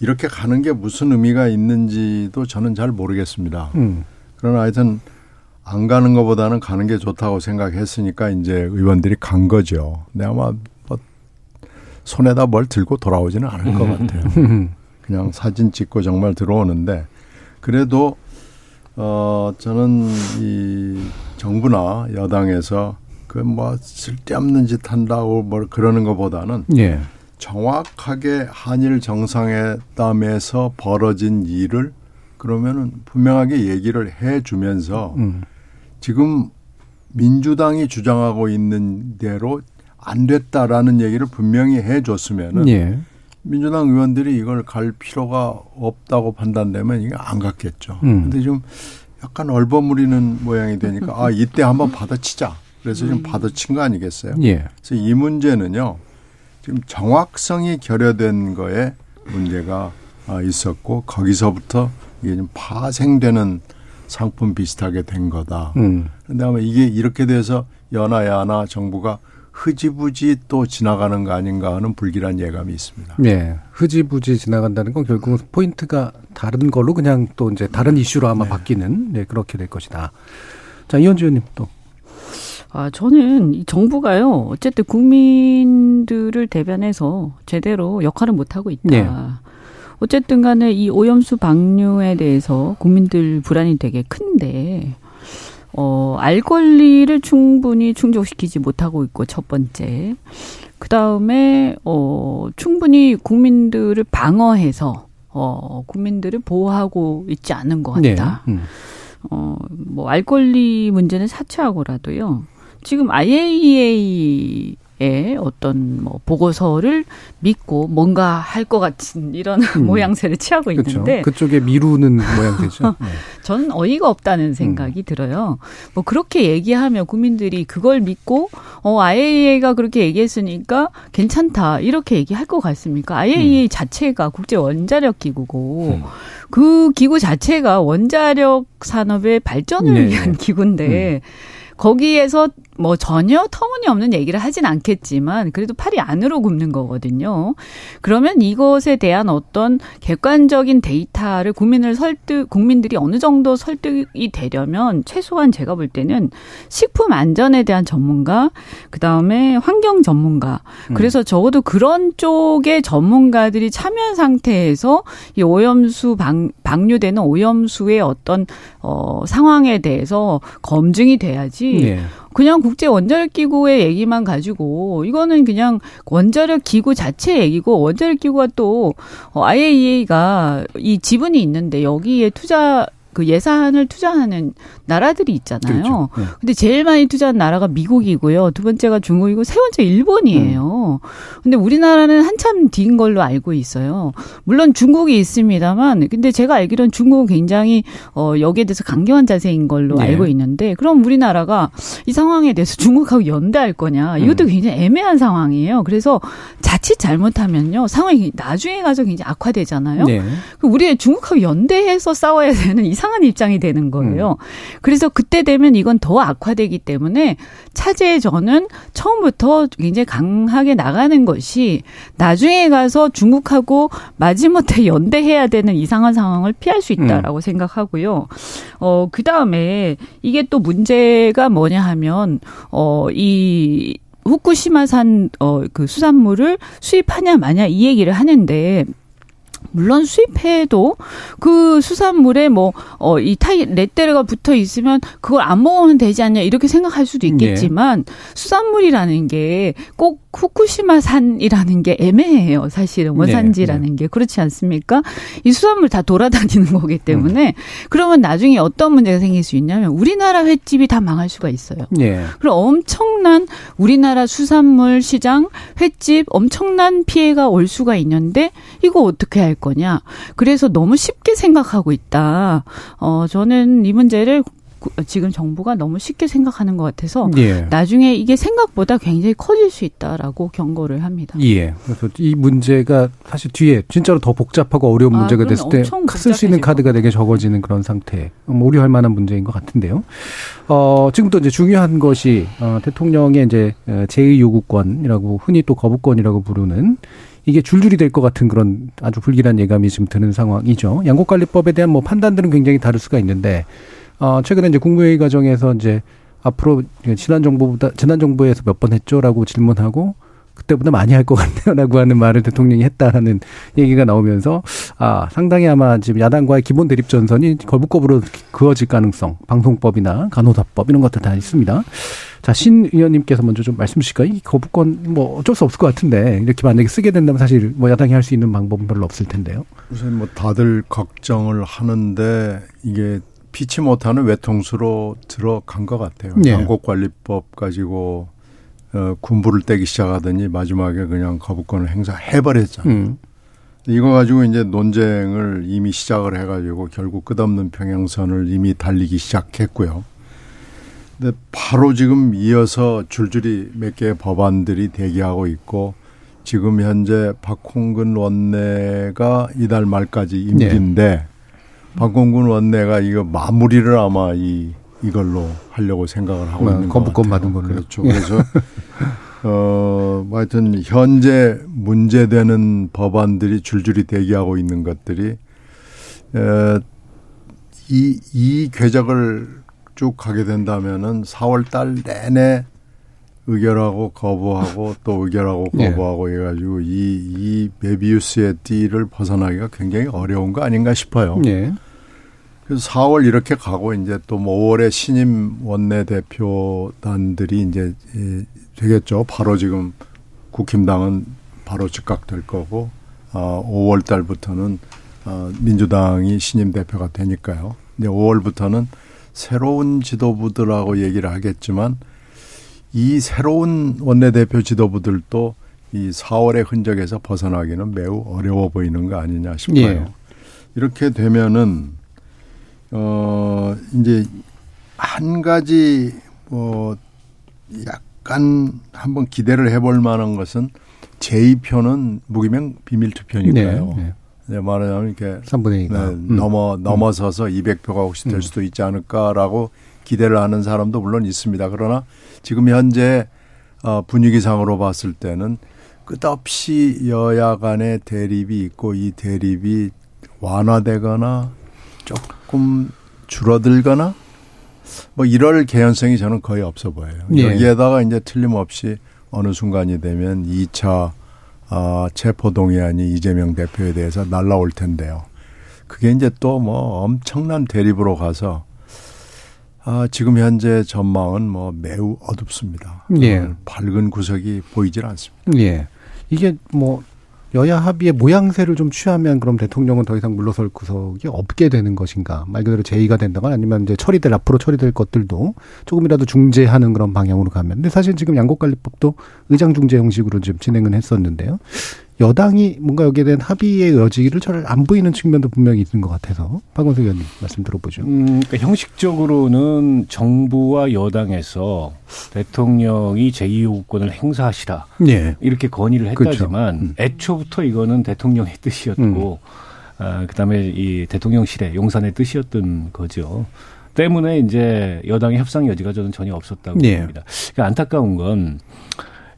이렇게 가는 게 무슨 의미가 있는지도 저는 잘 모르겠습니다. 음. 그러나 하여튼 안 가는 것보다는 가는 게 좋다고 생각했으니까 이제 의원들이 간 거죠. 근데 아마 뭐 손에다 뭘 들고 돌아오지는 않을 것 같아요. <laughs> 그냥 사진 찍고 정말 들어오는데 그래도 어 저는 이 정부나 여당에서 그 뭐 쓸데없는 짓 한다고 뭘 그러는 것보다는 예. 정확하게 한일 정상회담에서 벌어진 일을 그러면은 분명하게 얘기를 해 주면서 음. 지금 민주당이 주장하고 있는 대로 안 됐다라는 얘기를 분명히 해 줬으면은 예. 민주당 의원들이 이걸 갈 필요가 없다고 판단되면 이게 안 갔겠죠. 음. 근데 좀 약간 얼버무리는 모양이 되니까 아 이때 한번 받아치자. 그래서 좀 음. 받아친 거 아니겠어요? 예. 그래서 이 문제는요. 지금 정확성이 결여된 거에 문제가 아, 있었고 거기서부터 이게 좀 파생되는 상품 비슷하게 된 거다. 음. 그런데 아마 이게 이렇게 돼서 연하야나 정부가 흐지부지 또 지나가는 거 아닌가 하는 불길한 예감이 있습니다. 네. 흐지부지 지나간다는 건 결국은 포인트가 다른 걸로 그냥 또 이제 다른 이슈로 아마 네. 바뀌는 네, 그렇게 될 것이다. 자, 이현주 의원님 또. 아, 저는 이 정부가요, 어쨌든 국민들을 대변해서 제대로 역할을 못 하고 있다. 네. 어쨌든 간에 이 오염수 방류에 대해서 국민들 불안이 되게 큰데, 어, 알 권리를 충분히 충족시키지 못하고 있고, 첫 번째. 그 다음에, 어, 충분히 국민들을 방어해서, 어, 국민들을 보호하고 있지 않은 것 같다. 네. 음. 어, 뭐, 알 권리 문제는 사치하고라도요. 지금 IAEA 의 어떤 뭐 보고서를 믿고 뭔가 할 것 같은 이런 <laughs> 음. 모양새를 취하고. 있는데 그쪽에 미루는 모양새죠. <laughs> 네. 저는 어이가 없다는 생각이 음. 들어요. 뭐 그렇게 얘기하면 국민들이 그걸 믿고 어 IAEA가 그렇게 얘기했으니까 괜찮다 이렇게 얘기할 것 같습니까? IAEA 음. 자체가 국제 원자력 기구고 음. 그 기구 자체가 원자력 산업의 발전을 네. 위한 기구인데. 음. 거기에서 뭐 전혀 터무니없는 얘기를 하진 않겠지만 그래도 팔이 안으로 굽는 거거든요. 그러면 이것에 대한 어떤 객관적인 데이터를 국민을 설득 국민들이 어느 정도 설득이 되려면 최소한 제가 볼 때는 식품 안전에 대한 전문가, 그다음에 환경 전문가. 음. 그래서 적어도 그런 쪽의 전문가들이 참여한 상태에서 이 오염수 방, 방류되는 오염수의 어떤 어 상황에 대해서 검증이 돼야지 네. 그냥 국제 원자력 기구의 얘기만 가지고 이거는 그냥 원자력 기구 자체 얘기고 원자력 기구가 또 IAEA가 이 지분이 있는데 여기에 투자 그 예산을 투자하는 나라들이 있잖아요. 그렇죠. 네. 근데 제일 많이 투자한 나라가 미국이고요. 두 번째가 중국이고 세 번째 일본이에요. 음. 근데 우리나라는 한참 뒤인 걸로 알고 있어요. 물론 중국이 있습니다만 근데 제가 알기로는 중국은 굉장히 어 여기에 대해서 강경한 자세인 걸로 네. 알고 있는데 그럼 우리나라가 이 상황에 대해서 중국하고 연대할 거냐? 이것도 음. 굉장히 애매한 상황이에요. 그래서 자칫 잘못하면요. 상황이 나중에 가서 굉장히 악화되잖아요. 네. 우리 중국하고 연대해서 싸워야 되는 이 상 이상한 입장이 되는 거예요. 음. 그래서 그때 되면 이건 더 악화되기 때문에 차제에 저는 처음부터 굉장히 강하게 나가는 것이 나중에 가서 중국하고 마지못해 연대해야 되는 이상한 상황을 피할 수 있다라고 음. 생각하고요. 어, 그 다음에 이게 또 문제가 뭐냐 하면, 어, 이, 후쿠시마산 어 그 수산물을 수입하냐 마냐 이 얘기를 하는데 물론 수입해도 그 수산물에 뭐어이 타이 레테르가 붙어 있으면 그걸 안 먹으면 되지 않냐 이렇게 생각할 수도 있겠지만 네. 수산물이라는 게 꼭 후쿠시마산이라는 게 애매해요. 사실은 네, 원산지라는 네, 네. 게 그렇지 않습니까? 이 수산물 다 돌아다니는 거기 때문에 음. 그러면 나중에 어떤 문제가 생길 수 있냐면 우리나라 횟집이 다 망할 수가 있어요. 네. 그럼 엄청난 우리나라 수산물 시장 횟집 엄청난 피해가 올 수가 있는데 이거 어떻게 할 거냐. 그래서 너무 쉽게 생각하고 있다. 어, 저는 이 문제를 지금 정부가 너무 쉽게 생각하는 것 같아서 예. 나중에 이게 생각보다 굉장히 커질 수 있다라고 경고를 합니다. 예. 그래서 이 문제가 사실 뒤에 진짜로 더 복잡하고 어려운 아, 문제가 됐을 때 쓸 수 있는 카드가 되게 적어지는 그런 상태. 뭐 우려할 만한 문제인 것 같은데요. 어, 지금도 이제 중요한 것이 어, 대통령의 이제 어, 제2 요구권이라고 흔히 또 거부권이라고 부르는 이게 줄줄이 될 것 같은 그런 아주 불길한 예감이 지금 드는 상황이죠. 양곡관리법에 대한 뭐 판단들은 굉장히 다를 수가 있는데 어 최근에 이제 국무회의 과정에서 이제 앞으로 지난 정부보다 지난 정부에서 몇 번 했죠라고 질문하고 그때보다 많이 할 것 같네요라고 <laughs> 하는 말을 대통령이 했다라는 얘기가 나오면서 아 상당히 아마 지금 야당과의 기본 대립 전선이 거부법으로 그어질 가능성 방송법이나 간호사법 이런 것들 다 있습니다. 자, 신 의원님께서 먼저 좀 말씀 주실까요? 이 거부권 뭐 어쩔 수 없을 것 같은데 이렇게 만약에 쓰게 된다면 사실 뭐 야당이 할 수 있는 방법은 별로 없을 텐데요. 우선 뭐 다들 걱정을 하는데 이게 피치 못하는 외통수로 들어간 것 같아요. 예. 양곡관리법 가지고 어, 군부를 떼기 시작하더니 마지막에 그냥 거부권을 행사해버렸잖아요. 음. 이거 가지고 이제 논쟁을 이미 시작을 해가지고 결국 끝없는 평행선을 이미 달리기 시작했고요. 근데 바로 지금 이어서 줄줄이 몇 개의 법안들이 대기하고 있고 지금 현재 박홍근 원내가 이달 말까지 임기인데 박홍근 원내가 이거 마무리를 아마 이 이걸로 하려고 생각을 하고 아, 있는 것 거부권. 받은 걸로. 그렇죠. 그래서 어, 뭐 하여튼 현재 문제되는 법안들이 줄줄이 대기하고 있는 것들이 에, 이, 이 궤적을 쭉 가게 된다면은 4월 달 내내 의결하고 거부하고 또 의결하고 예. 거부하고 해가지고 이, 이 메비우스의 띠를 벗어나기가 굉장히 어려운 거 아닌가 싶어요. 예. 그래서 4월 이렇게 가고 이제 또 뭐 5월에 신임 원내 대표단들이 이제 예, 되겠죠. 바로 지금 국힘당은 바로 즉각될 거고 어, 5월 달부터는 어, 민주당이 신임 대표가 되니까요. 이제 5월부터는 새로운 지도부들하고 얘기를 하겠지만 이 새로운 원내대표 지도부들도 이 4월의 흔적에서 벗어나기는 매우 어려워 보이는 거 아니냐 싶어요. 예. 이렇게 되면은 어 이제 한 가지 뭐 약간 한번 기대를 해볼 만한 것은 제2표는 무기명 비밀 투표니까요. 네. 네. 네, 말하자면 이렇게 3분의 2가. 네, 넘어 넘어서서 200표가 혹시 될 음. 수도 있지 않을까라고 기대를 하는 사람도 물론 있습니다. 그러나 지금 현재 어, 분위기상으로 봤을 때는 끝없이 여야 간의 대립이 있고 이 대립이 완화되거나 조금 줄어들거나 뭐 이럴 개연성이 저는 거의 없어 보여요. 예. 여기에다가 이제 틀림없이 어느 순간이 되면 2차 아, 체포동의안이 이재명 대표에 대해서 날라올 텐데요. 그게 이제 또 뭐 엄청난 대립으로 가서 아, 지금 현재 전망은 뭐 매우 어둡습니다. 예. 어, 밝은 구석이 보이질 않습니다. 예. 이게 뭐 여야 합의의 모양새를 좀 취하면 그럼 대통령은 더 이상 물러설 구석이 없게 되는 것인가? 말 그대로 제의가 된다거나 아니면 이제 처리될 앞으로 처리될 것들도 조금이라도 중재하는 그런 방향으로 가면. 근데 사실 지금 양곡관리법도 의장 중재 형식으로 지금 진행은 했었는데요. 여당이 뭔가 여기에 대한 합의의 여지를 잘 안 보이는 측면도 분명히 있는 것 같아서 박원석 의원님 말씀 들어보죠. 음, 그러니까 형식적으로는 정부와 여당에서 대통령이 제2요구권을 행사하시라 예. 이렇게 건의를 그렇죠. 했다지만 음. 애초부터 이거는 대통령의 뜻이었고 아, 그다음에 이 대통령실의 용산의 뜻이었던 거죠. 때문에 이제 여당의 협상 여지가 저는 전혀 없었다고 예. 봅니다. 그러니까 안타까운 건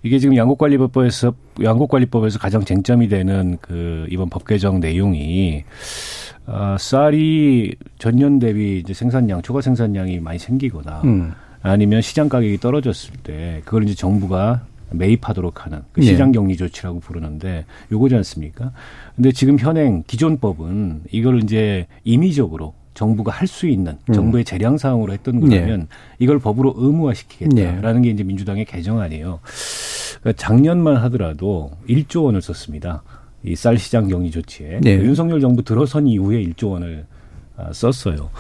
이게 지금 양곡관리법에서 양곡관리법에서 가장 쟁점이 되는 그 이번 법 개정 내용이 아, 쌀이 전년 대비 이제 생산량 초과 생산량이 많이 생기거나 음. 아니면 시장 가격이 떨어졌을 때 그걸 이제 정부가 매입하도록 하는 그 네. 시장 격리 조치라고 부르는데 요거지 않습니까? 근데 지금 현행 기존 법은 이걸 이제 임의적으로 정부가 할 수 있는 음. 정부의 재량 사항으로 했던 거라면 이걸 법으로 의무화시키겠다라는 게 이제 민주당의 개정안이에요. 그러니까 작년만 하더라도 1조 원을 썼습니다. 이 쌀 시장 격리 조치에 네. 윤석열 정부 들어선 이후에 1조 원을 아, 썼어요.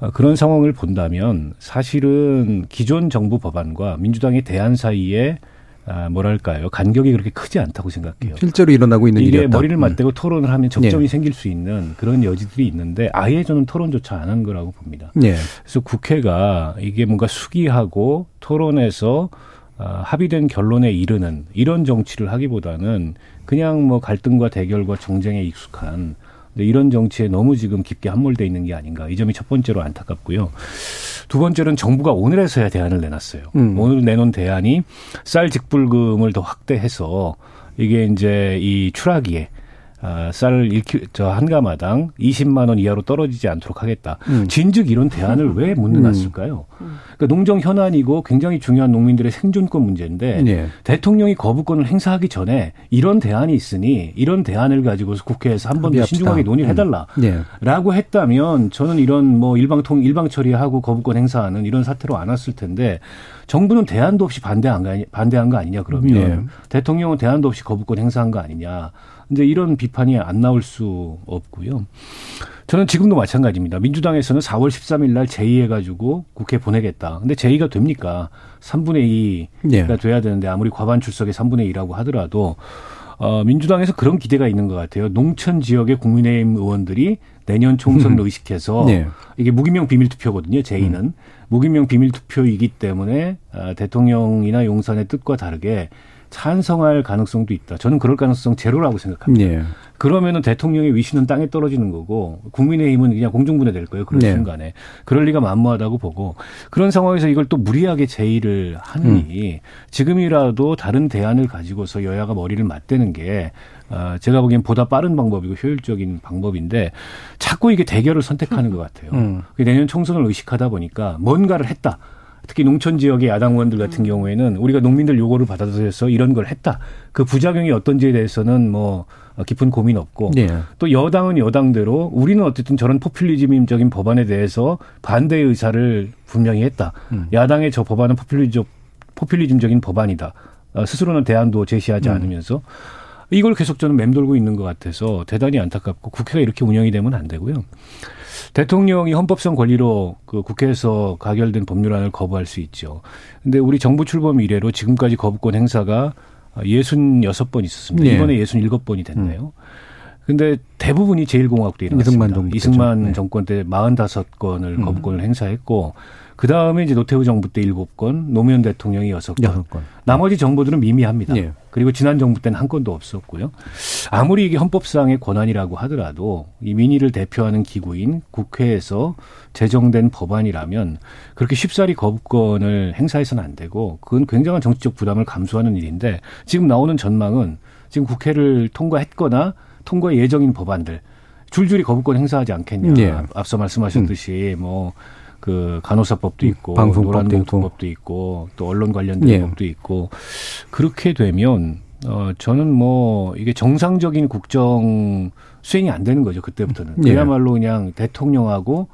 아, 그런 상황을 본다면 사실은 기존 정부 법안과 민주당의 대안 사이에 아, 뭐랄까요 간격이 그렇게 크지 않다고 생각해요. 실제로 일어나고 있는 이게 일이었다. 머리를 음. 맞대고 토론을 하면 접점이 예. 생길 수 있는 그런 여지들이 있는데 아예 저는 토론조차 안 한 거라고 봅니다. 예. 그래서 국회가 이게 뭔가 수기하고 토론해서 아, 합의된 결론에 이르는 이런 정치를 하기보다는 그냥 뭐 갈등과 대결과 정쟁에 익숙한 이런 정치에 너무 지금 깊게 함몰돼 있는 게 아닌가 이 점이 첫 번째로 안타깝고요. 두 번째로는 정부가 오늘에서야 대안을 내놨어요. 음. 오늘 내놓은 대안이 쌀 직불금을 더 확대해서 이게 이제 이 추라기에 아, 쌀을 1kg, 저 한 가마당 20만 원 이하로 떨어지지 않도록 하겠다. 음. 진즉 이런 대안을 왜못 내놨을까요? 그러니까 농정 현안이고 굉장히 중요한 농민들의 생존권 문제인데 예. 대통령이 거부권을 행사하기 전에 이런 대안이 있으니 이런 대안을 가지고서 국회에서 한 번 더. 신중하게 논의를 해달라. 예. 라고 했다면 저는 이런 뭐 일방통 일방 처리하고 거부권 행사하는 이런 사태로 안 왔을 텐데 정부는 대안도 없이 반대한 거 아니, 반대한 거 아니냐 그러면 예. 대통령은 대안도 없이 거부권 행사한 거 아니냐. 이제 이런 비판이 안 나올 수 없고요. 저는 지금도 마찬가지입니다. 민주당에서는 4월 13일 날 제의해가지고 국회 보내겠다. 근데 제의가 됩니까? 3분의 2가 예. 돼야 되는데 아무리 과반 출석의 3분의 2라고 하더라도 어, 민주당에서 그런 기대가 있는 것 같아요. 농촌 지역의 국민의힘 의원들이 내년 총선을 음. 의식해서 네. 이게 무기명 비밀투표거든요. 제의는 음. 무기명 비밀투표이기 때문에 어, 대통령이나 용산의 뜻과 다르게 찬성할 가능성도 있다. 저는 그럴 가능성 제로라고 생각합니다. 네. 그러면은 대통령의 위신은 땅에 떨어지는 거고 국민의힘은 그냥 공중분해될 거예요. 그런 네. 순간에 그럴 리가 만무하다고 보고 그런 상황에서 이걸 또 무리하게 제의를 하느니 음. 지금이라도 다른 대안을 가지고서 여야가 머리를 맞대는 게 어, 제가 보기엔 보다 빠른 방법이고 효율적인 방법인데 자꾸 이게 대결을 선택하는 것 같아요. 음. 내년 총선을 의식하다 보니까 뭔가를 했다. 특히 농촌 지역의 야당 의원들 같은 음. 경우에는 우리가 농민들 요구를 받아들여서 이런 걸 했다. 그 부작용이 어떤지에 대해서는 뭐 깊은 고민 없고 네. 또 여당은 여당대로 우리는 어쨌든 저런 포퓰리즘적인 법안에 대해서 반대의 의사를 분명히 했다. 음. 야당의 저 법안은 포퓰리즘 포퓰리즘적인 법안이다. 어, 스스로는 대안도 제시하지 음. 않으면서 이걸 계속 저는 맴돌고 있는 것 같아서 대단히 안타깝고 국회가 이렇게 운영이 되면 안 되고요. 대통령이 헌법성 권리로 그 국회에서 가결된 법률안을 거부할 수 있죠. 근데 우리 정부 출범 이래로 지금까지 거부권 행사가 66번 있었습니다. 네. 이번에 67번이 됐네요. 음. 근데 대부분이 제1공화국 때 일어났습니다. 이승만, 이승만 네. 정권 때 45건을 음. 거부권을 음. 행사했고 그 다음에 이제 노태우 정부 때 일곱 건, 노무현 대통령이 여섯 건. 건. 나머지 정부들은 미미합니다. 예. 그리고 지난 정부 때는 한 건도 없었고요. 아무리 이게 헌법상의 권한이라고 하더라도 이 민의를 대표하는 기구인 국회에서 제정된 법안이라면 그렇게 쉽사리 거부권을 행사해서는 안 되고 그건 굉장한 정치적 부담을 감수하는 일인데 지금 나오는 전망은 지금 국회를 통과했거나 통과 예정인 법안들 줄줄이 거부권 행사하지 않겠냐. 예. 앞서 말씀하셨듯이 음. 뭐 그 간호사법도 있고 노란봉투법도 있고 또 언론 관련된 예. 법도 있고 그렇게 되면 어 저는 뭐 이게 정상적인 국정 수행이 안 되는 거죠 그때부터는 예. 그야말로 그냥 대통령하고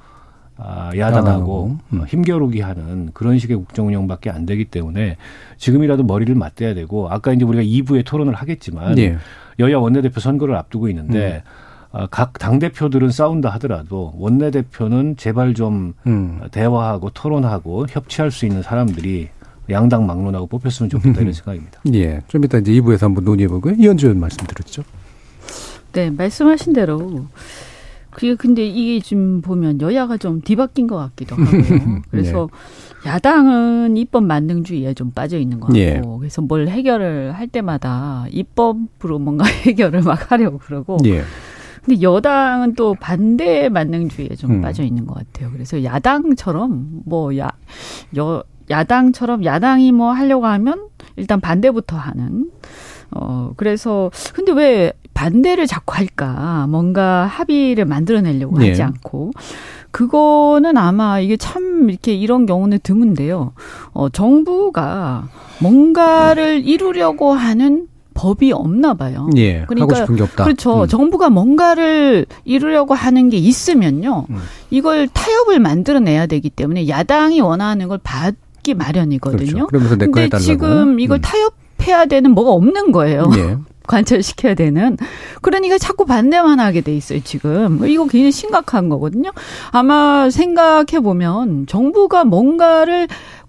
아, 야당하고 음. 힘겨루기 하는 그런 식의 국정 운영밖에 안 되기 때문에 지금이라도 머리를 맞대야 되고 아까 이제 우리가 2부에 토론을 하겠지만 예. 여야 원내대표 선거를 앞두고 있는데 음. 어, 각 당대표들은 싸운다 하더라도 원내대표는 제발 좀 음. 대화하고 토론하고 협치할 수 있는 사람들이 양당 막론하고 뽑혔으면 좋겠다 이런 생각입니다. 예. 좀 이따 이제 2부에서 한번 논의해보고요. 이현주 의원 말씀 들었죠. 네. 말씀하신 대로 그게 근데 이게 지금 보면 여야가 좀 뒤바뀐 것 같기도 하고요. <laughs> 그래서 네. 야당은 입법 만능주의에 좀 빠져 있는 것 같고, 예. 그래서 뭘 해결을 할 때마다 입법으로 뭔가 <laughs> 해결을 막 하려고 그러고, 예. 근데 여당은 또 반대 만능주의에 좀 음. 빠져 있는 것 같아요. 그래서 야당처럼 뭐 야, 여, 야당처럼 야당이 뭐 하려고 하면 일단 반대부터 하는 어, 그래서, 근데 왜 반대를 자꾸 할까? 뭔가 합의를 만들어내려고 네. 하지 않고. 그거는 아마 이게 참 이렇게 이런 경우는 드문데요. 어, 정부가 뭔가를 이루려고 하는 법이 없나 봐요. 예, 그러니까 하고 싶은 게 없다. 그렇죠. 음. 정부가 뭔가를 이루려고 하는 게 있으면요. 음. 이걸 타협을 만들어내야 되기 때문에 야당이 원하는 걸 받기 마련이거든요. 그렇죠. 그러면서 근데 지금 이걸 음. 타협해야 되는 뭐가 없는 거예요. 예. <laughs> 관철시켜야 되는. 그러니까 자꾸 반대만 하게 돼 있어요, 지금. 이거 굉장히 심각한 거거든요. 아마 생각해 보면 정부가 뭔가를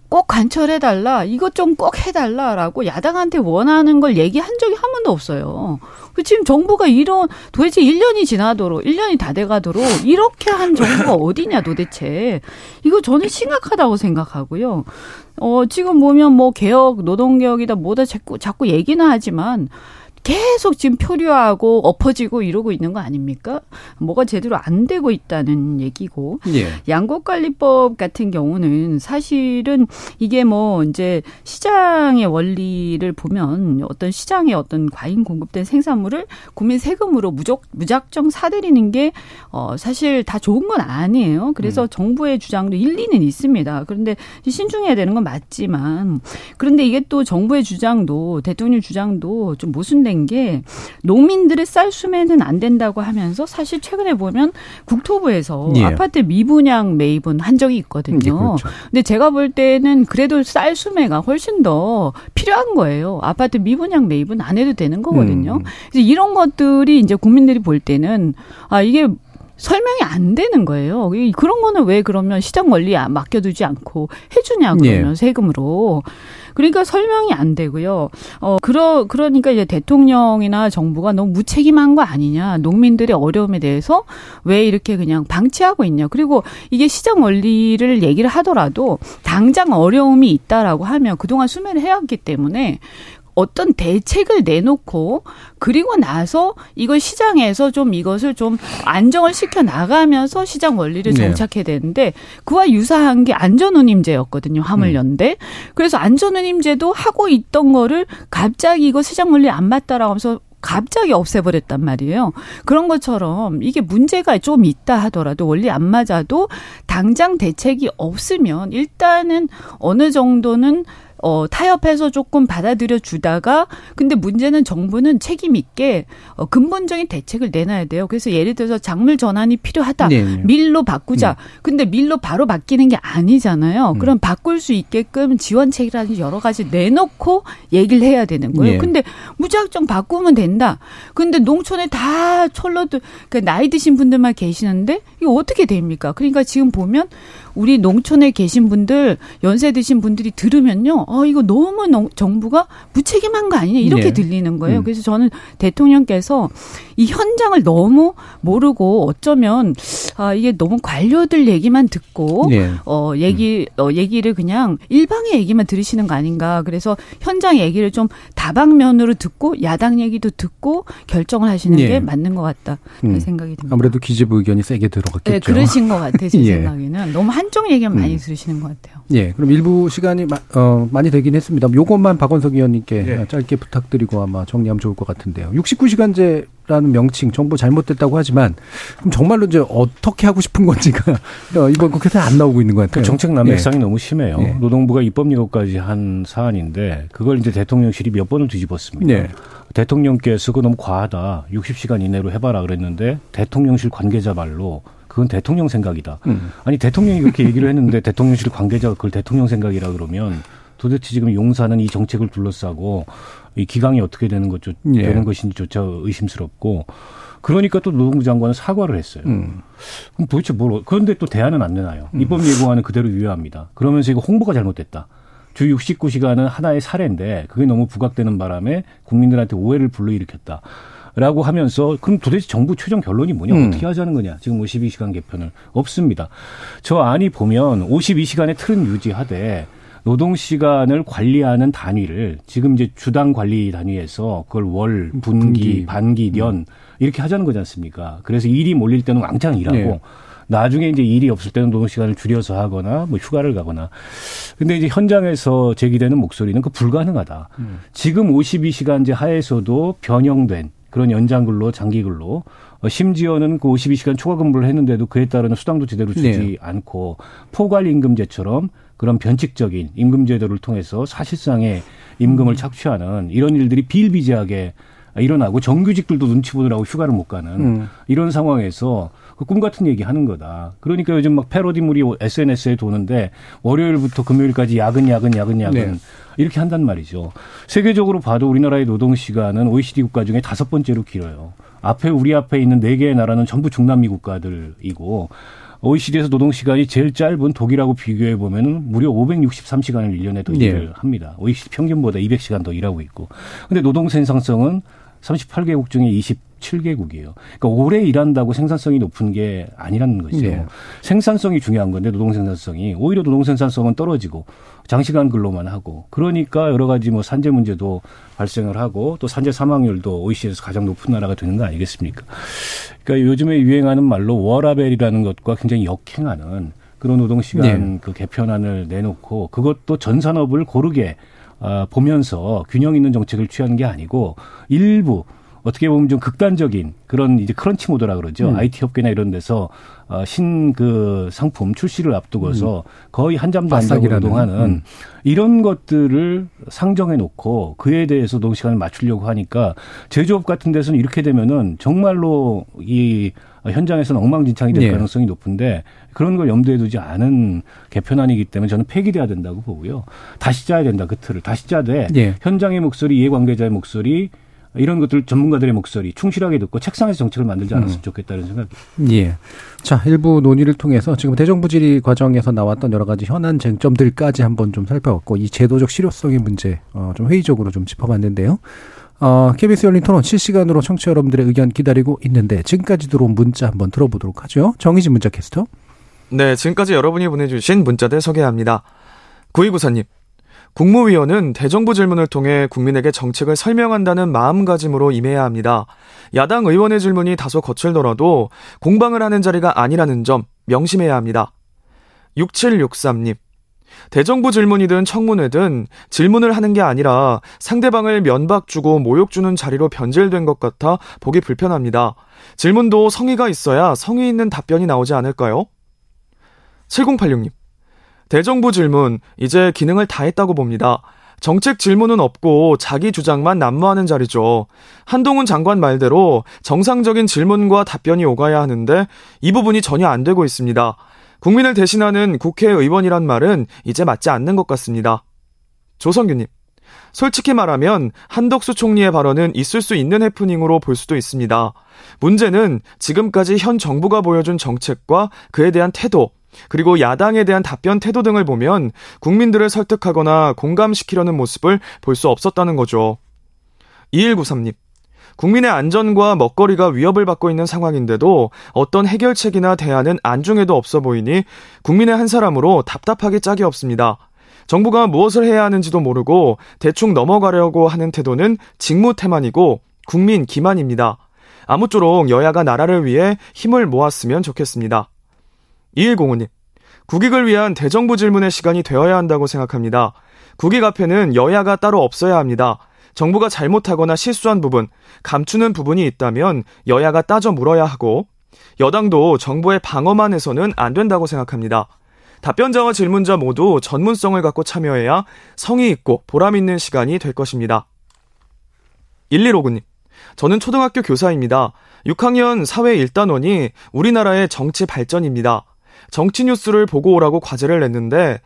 꼭 관철해달라, 이것 좀 꼭 해달라라고 야당한테 원하는 걸 얘기한 적이 한 번도 없어요. 그 지금 정부가 이런, 도대체 1년이 지나도록, 1년이 다 돼가도록 이렇게 한 정부가 어디냐 도대체. 이거 저는 심각하다고 생각하고요. 어, 지금 보면 뭐 개혁, 노동 개혁이다 뭐다 자꾸, 자꾸 얘기는 하지만 계속 지금 표류하고 엎어지고 이러고 있는 거 아닙니까? 뭐가 제대로 안 되고 있다는 얘기고. 예. 양곡관리법 같은 경우는 사실은 이게 뭐 이제 시장의 원리를 보면 어떤 시장의 어떤 과잉 공급된 생산물을 국민 세금으로 무적, 무작정 사들이는 게 어, 사실 다 좋은 건 아니에요. 그래서 음. 정부의 주장도 일리는 있습니다. 그런데 신중해야 되는 건 맞지만 그런데 이게 또 정부의 주장도 대통령 주장도 좀 모순된 게 농민들의 쌀 수매는 안 된다고 하면서 사실 최근에 보면 국토부에서 예. 아파트 미분양 매입은 한 적이 있거든요. 예, 그렇죠. 근데 제가 볼 때는 그래도 쌀 수매가 훨씬 더 필요한 거예요. 아파트 미분양 매입은 안 해도 되는 거거든요. 음. 그래서 이런 것들이 이제 국민들이 볼 때는 아 이게 설명이 안 되는 거예요. 그런 거는 왜 그러면 시장 원리 맡겨두지 않고 해주냐 그러면 예. 세금으로. 그러니까 설명이 안 되고요. 어 그러 그러니까 이제 대통령이나 정부가 너무 무책임한 거 아니냐. 농민들의 어려움에 대해서 왜 이렇게 그냥 방치하고 있냐. 그리고 이게 시장 원리를 얘기를 하더라도 당장 어려움이 있다라고 하면 그동안 수매를 해왔기 때문에 어떤 대책을 내놓고 그리고 나서 이걸 시장에서 좀 이것을 좀 안정을 시켜 나가면서 시장 원리를 네. 정착해야 되는데 그와 유사한 게 안전운임제였거든요. 화물연대. 음. 그래서 안전운임제도 하고 있던 거를 갑자기 이거 시장 원리 안 맞다라고 하면서 갑자기 없애버렸단 말이에요. 그런 것처럼 이게 문제가 좀 있다 하더라도 원리 안 맞아도 당장 대책이 없으면 일단은 어느 정도는 어, 타협해서 조금 받아들여 주다가 근데 문제는 정부는 책임 있게 어, 근본적인 대책을 내놔야 돼요. 그래서 예를 들어서 작물 전환이 필요하다. 네. 네. 밀로 바꾸자. 네. 근데 밀로 바로 바뀌는 게 아니잖아요. 음. 그럼 바꿀 수 있게끔 지원책이라든지 여러 가지 내놓고 얘기를 해야 되는 거예요. 네. 근데 무작정 바꾸면 된다. 근데 농촌에 다 철로도 그 나이 드신 분들만 계시는데 이거 어떻게 됩니까? 그러니까 지금 보면 우리 농촌에 계신 분들 연세 드신 분들이 들으면요. 어 이거 너무 농, 정부가 무책임한 거 아니냐 이렇게 네. 들리는 거예요. 음. 그래서 저는 대통령께서 이 현장을 너무 모르고 어쩌면 아 이게 너무 관료들 얘기만 듣고 네. 어 얘기 음. 어 얘기를 그냥 일방의 얘기만 들으시는 거 아닌가. 그래서 현장 얘기를 좀 다방면으로 듣고 야당 얘기도 듣고 결정을 하시는 네. 게 맞는 것 같다. 음. 생각이 듭니다. 아무래도 기재부 의견이 세게 들어갔겠죠. 네, 그러신 것 같아요. 제 <laughs> 예. 생각에는 너무 한쪽 얘기만 음. 많이 들으시는 것 같아요. 예, 그럼 일부 시간이 마, 어, 많이 되긴 했습니다. 요것만 박원석 의원님께 예. 짧게 부탁드리고 아마 정리하면 좋을 것 같은데요. 69시간제라는 명칭 정부 잘못됐다고 하지만 그럼 정말로 이제 어떻게 하고 싶은 건지가 <laughs> 어, 이번 국회에서 안 나오고 있는 것 같아요. 그 정책 난맥상이 예. 너무 심해요. 예. 노동부가 입법 예고까지 한 사안인데 그걸 이제 대통령실이 몇 번을 뒤집었습니다. 예. 대통령께서 그 너무 과하다. 60시간 이내로 해봐라 그랬는데 대통령실 관계자 말로 그건 대통령 생각이다. 음. 아니 대통령이 그렇게 얘기를 했는데 <laughs> 대통령실 관계자가 그걸 대통령 생각이라 그러면 도대체 지금 용사는 이 정책을 둘러싸고 이 기강이 어떻게 되는 것 예. 되는 것인지조차 의심스럽고 그러니까 또 노동부 장관은 사과를 했어요. 음. 그럼 도대체 뭘 그런데 또 대안은 안 내놔요. 음. 입법 예고안은 그대로 유효합니다. 그러면서 이거 홍보가 잘못됐다. 주 69시간은 하나의 사례인데 그게 너무 부각되는 바람에 국민들한테 오해를 불러일으켰다. 라고 하면서 그럼 도대체 정부 최종 결론이 뭐냐 음. 어떻게 하자는 거냐 지금 52시간 개편을 없습니다. 저 안이 보면 52시간의 틀은 유지하되 노동 시간을 관리하는 단위를 지금 이제 주당 관리 단위에서 그걸 월, 분기, 분기. 반기, 년 음. 이렇게 하자는 거지 않습니까? 그래서 일이 몰릴 때는 왕창 일하고 네. 나중에 이제 일이 없을 때는 노동 시간을 줄여서 하거나 뭐 휴가를 가거나. 근데 이제 현장에서 제기되는 목소리는 그 불가능하다. 음. 지금 52시간제 하에서도 변형된 그런 연장근로, 장기근로, 어, 심지어는 그 52시간 초과 근무를 했는데도 그에 따른 수당도 제대로 주지 네. 않고 포괄 임금제처럼 그런 변칙적인 임금 제도를 통해서 사실상의 임금을 음. 착취하는 이런 일들이 비일비재하게 일어나고 정규직들도 눈치 보느라고 휴가를 못 가는 음. 이런 상황에서 그 꿈 같은 얘기 하는 거다. 그러니까 요즘 막 패러디물이 SNS에 도는데 월요일부터 금요일까지 야근, 야근, 야근, 야근. 네. 이렇게 한단 말이죠. 세계적으로 봐도 우리나라의 노동 시간은 OECD 국가 중에 다섯 번째로 길어요. 앞에 우리 앞에 있는 네 개의 나라는 전부 중남미 국가들이고 OECD에서 노동 시간이 제일 짧은 독일하고 비교해 보면은 무려 563시간을 1년에 더 일을 네. 합니다. OECD 평균보다 200시간 더 일하고 있고. 근데 노동 생산성은 38개국 중에 27개국이에요. 그러니까 오래 일한다고 생산성이 높은 게 아니라는 거죠. 네. 생산성이 중요한 건데 노동 생산성이 오히려 노동 생산성은 떨어지고 장시간 근로만 하고 그러니까 여러 가지 뭐 산재 문제도 발생을 하고 또 산재 사망률도 OECD에서 가장 높은 나라가 되는 거 아니겠습니까? 그러니까 요즘에 유행하는 말로 워라벨이라는 것과 굉장히 역행하는 그런 노동 시간 네. 그 개편안을 내놓고 그것도 전 산업을 고르게 어, 보면서 균형 있는 정책을 취하는 게 아니고 일부 어떻게 보면 좀 극단적인 그런 이제 크런치 모드라 그러죠. 음. IT 업계나 이런 데서 어, 신그 상품 출시를 앞두고서 음. 거의 한 잠도 안 자고 노동하는 음. 이런 것들을 상정해 놓고 그에 대해서 노동 시간을 맞추려고 하니까 제조업 같은 데서는 이렇게 되면은 정말로 이 현장에서는 엉망진창이 될 네. 가능성이 높은데 그런 걸 염두에 두지 않은 개편안이기 때문에 저는 폐기돼야 된다고 보고요. 다시 짜야 된다 그 틀을 다시 짜되 네. 현장의 목소리, 이해관계자의 목소리, 이런 것들 전문가들의 목소리 충실하게 듣고 책상에서 정책을 만들지 않았으면 음. 좋겠다는 생각이. 예. 자, 일부 논의를 통해서 지금 대정부 질의 과정에서 나왔던 여러 가지 현안 쟁점들까지 한번 좀 살펴봤고 이 제도적 실효성의 문제 어, 좀 회의적으로 좀 짚어봤는데요. 어, KBS 열린 토론 실시간으로 청취자 여러분들의 의견 기다리고 있는데 지금까지 들어온 문자 한번 들어보도록 하죠. 정희진 문자 캐스터. 네, 지금까지 여러분이 보내주신 문자들 소개합니다. 구이구사님, 국무위원은 대정부 질문을 통해 국민에게 정책을 설명한다는 마음가짐으로 임해야 합니다. 야당 의원의 질문이 다소 거칠더라도 공방을 하는 자리가 아니라는 점 명심해야 합니다. 6763님. 대정부 질문이든 청문회든 질문을 하는 게 아니라 상대방을 면박 주고 모욕 주는 자리로 변질된 것 같아 보기 불편합니다. 질문도 성의가 있어야 성의 있는 답변이 나오지 않을까요? 7086님. 대정부 질문, 이제 기능을 다 했다고 봅니다. 정책 질문은 없고 자기 주장만 난무하는 자리죠. 한동훈 장관 말대로 정상적인 질문과 답변이 오가야 하는데 이 부분이 전혀 안 되고 있습니다. 국민을 대신하는 국회의원이란 말은 이제 맞지 않는 것 같습니다. 조성규님. 솔직히 말하면 한덕수 총리의 발언은 있을 수 있는 해프닝으로 볼 수도 있습니다. 문제는 지금까지 현 정부가 보여준 정책과 그에 대한 태도, 그리고 야당에 대한 답변 태도 등을 보면 국민들을 설득하거나 공감시키려는 모습을 볼 수 없었다는 거죠. 2193님. 국민의 안전과 먹거리가 위협을 받고 있는 상황인데도 어떤 해결책이나 대안은 안중에도 없어 보이니 국민의 한 사람으로 답답하기 짝이 없습니다. 정부가 무엇을 해야 하는지도 모르고 대충 넘어가려고 하는 태도는 직무태만이고 국민 기만입니다. 아무쪼록 여야가 나라를 위해 힘을 모았으면 좋겠습니다. 2105님. 국익을 위한 대정부 질문의 시간이 되어야 한다고 생각합니다. 국익 앞에는 여야가 따로 없어야 합니다. 정부가 잘못하거나 실수한 부분, 감추는 부분이 있다면 여야가 따져 물어야 하고, 여당도 정부의 방어만 해서는 안 된다고 생각합니다. 답변자와 질문자 모두 전문성을 갖고 참여해야 성의 있고 보람 있는 시간이 될 것입니다. 1159님. 저는 초등학교 교사입니다. 6학년 사회 1단원이 우리나라의 정치 발전입니다. 정치 뉴스를 보고 오라고 과제를 냈는데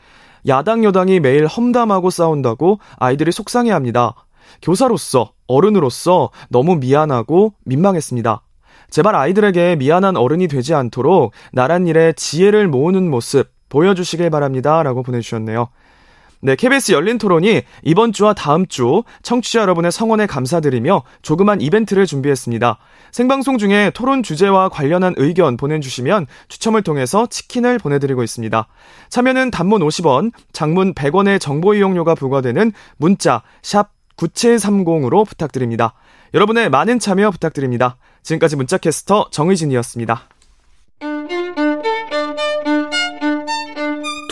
야당 여당이 매일 험담하고 싸운다고 아이들이 속상해 합니다. 교사로서, 어른으로서 너무 미안하고 민망했습니다. 제발 아이들에게 미안한 어른이 되지 않도록 나란 일에 지혜를 모으는 모습 보여주시길 바랍니다. 라고 보내주셨네요. 네, KBS 열린 토론이 이번 주와 다음 주 청취자 여러분의 성원에 감사드리며 조그만 이벤트를 준비했습니다. 생방송 중에 토론 주제와 관련한 의견 보내주시면 추첨을 통해서 치킨을 보내드리고 있습니다. 참여는 단문 50원, 장문 100원의 정보 이용료가 부과되는 문자 샵 9730으로 부탁드립니다. 여러분의 많은 참여 부탁드립니다. 지금까지 문자캐스터 정의진이었습니다.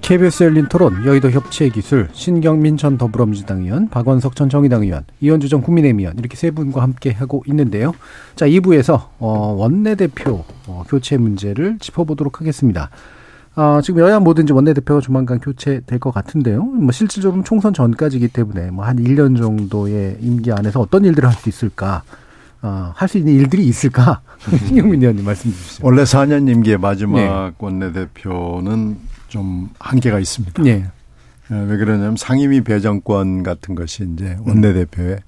KBS 열린 토론 여의도 협치의 기술 신경민 전 더불어민주당 의원 박원석 전 정의당 의원 이현주 전 국민의힘 의원 이렇게 세 분과 함께 하고 있는데요. 자 2부에서 어, 원내대표 어, 교체 문제를 짚어보도록 하겠습니다. 어, 지금 여야 뭐든지 원내대표가 조만간 교체될 것 같은데요. 뭐 실질적으로 총선 전까지기 때문에 뭐 한 1년 정도의 임기 안에서 어떤 일들을 할 수 있을까 어, 할 수 있는 일들이 있을까? <laughs> 신경민 의원님 말씀 주시죠. 원래 4년 임기의 마지막 네. 원내대표는 좀 한계가 있습니다. 네. 왜 그러냐면 상임위 배정권 같은 것이 이제 원내대표의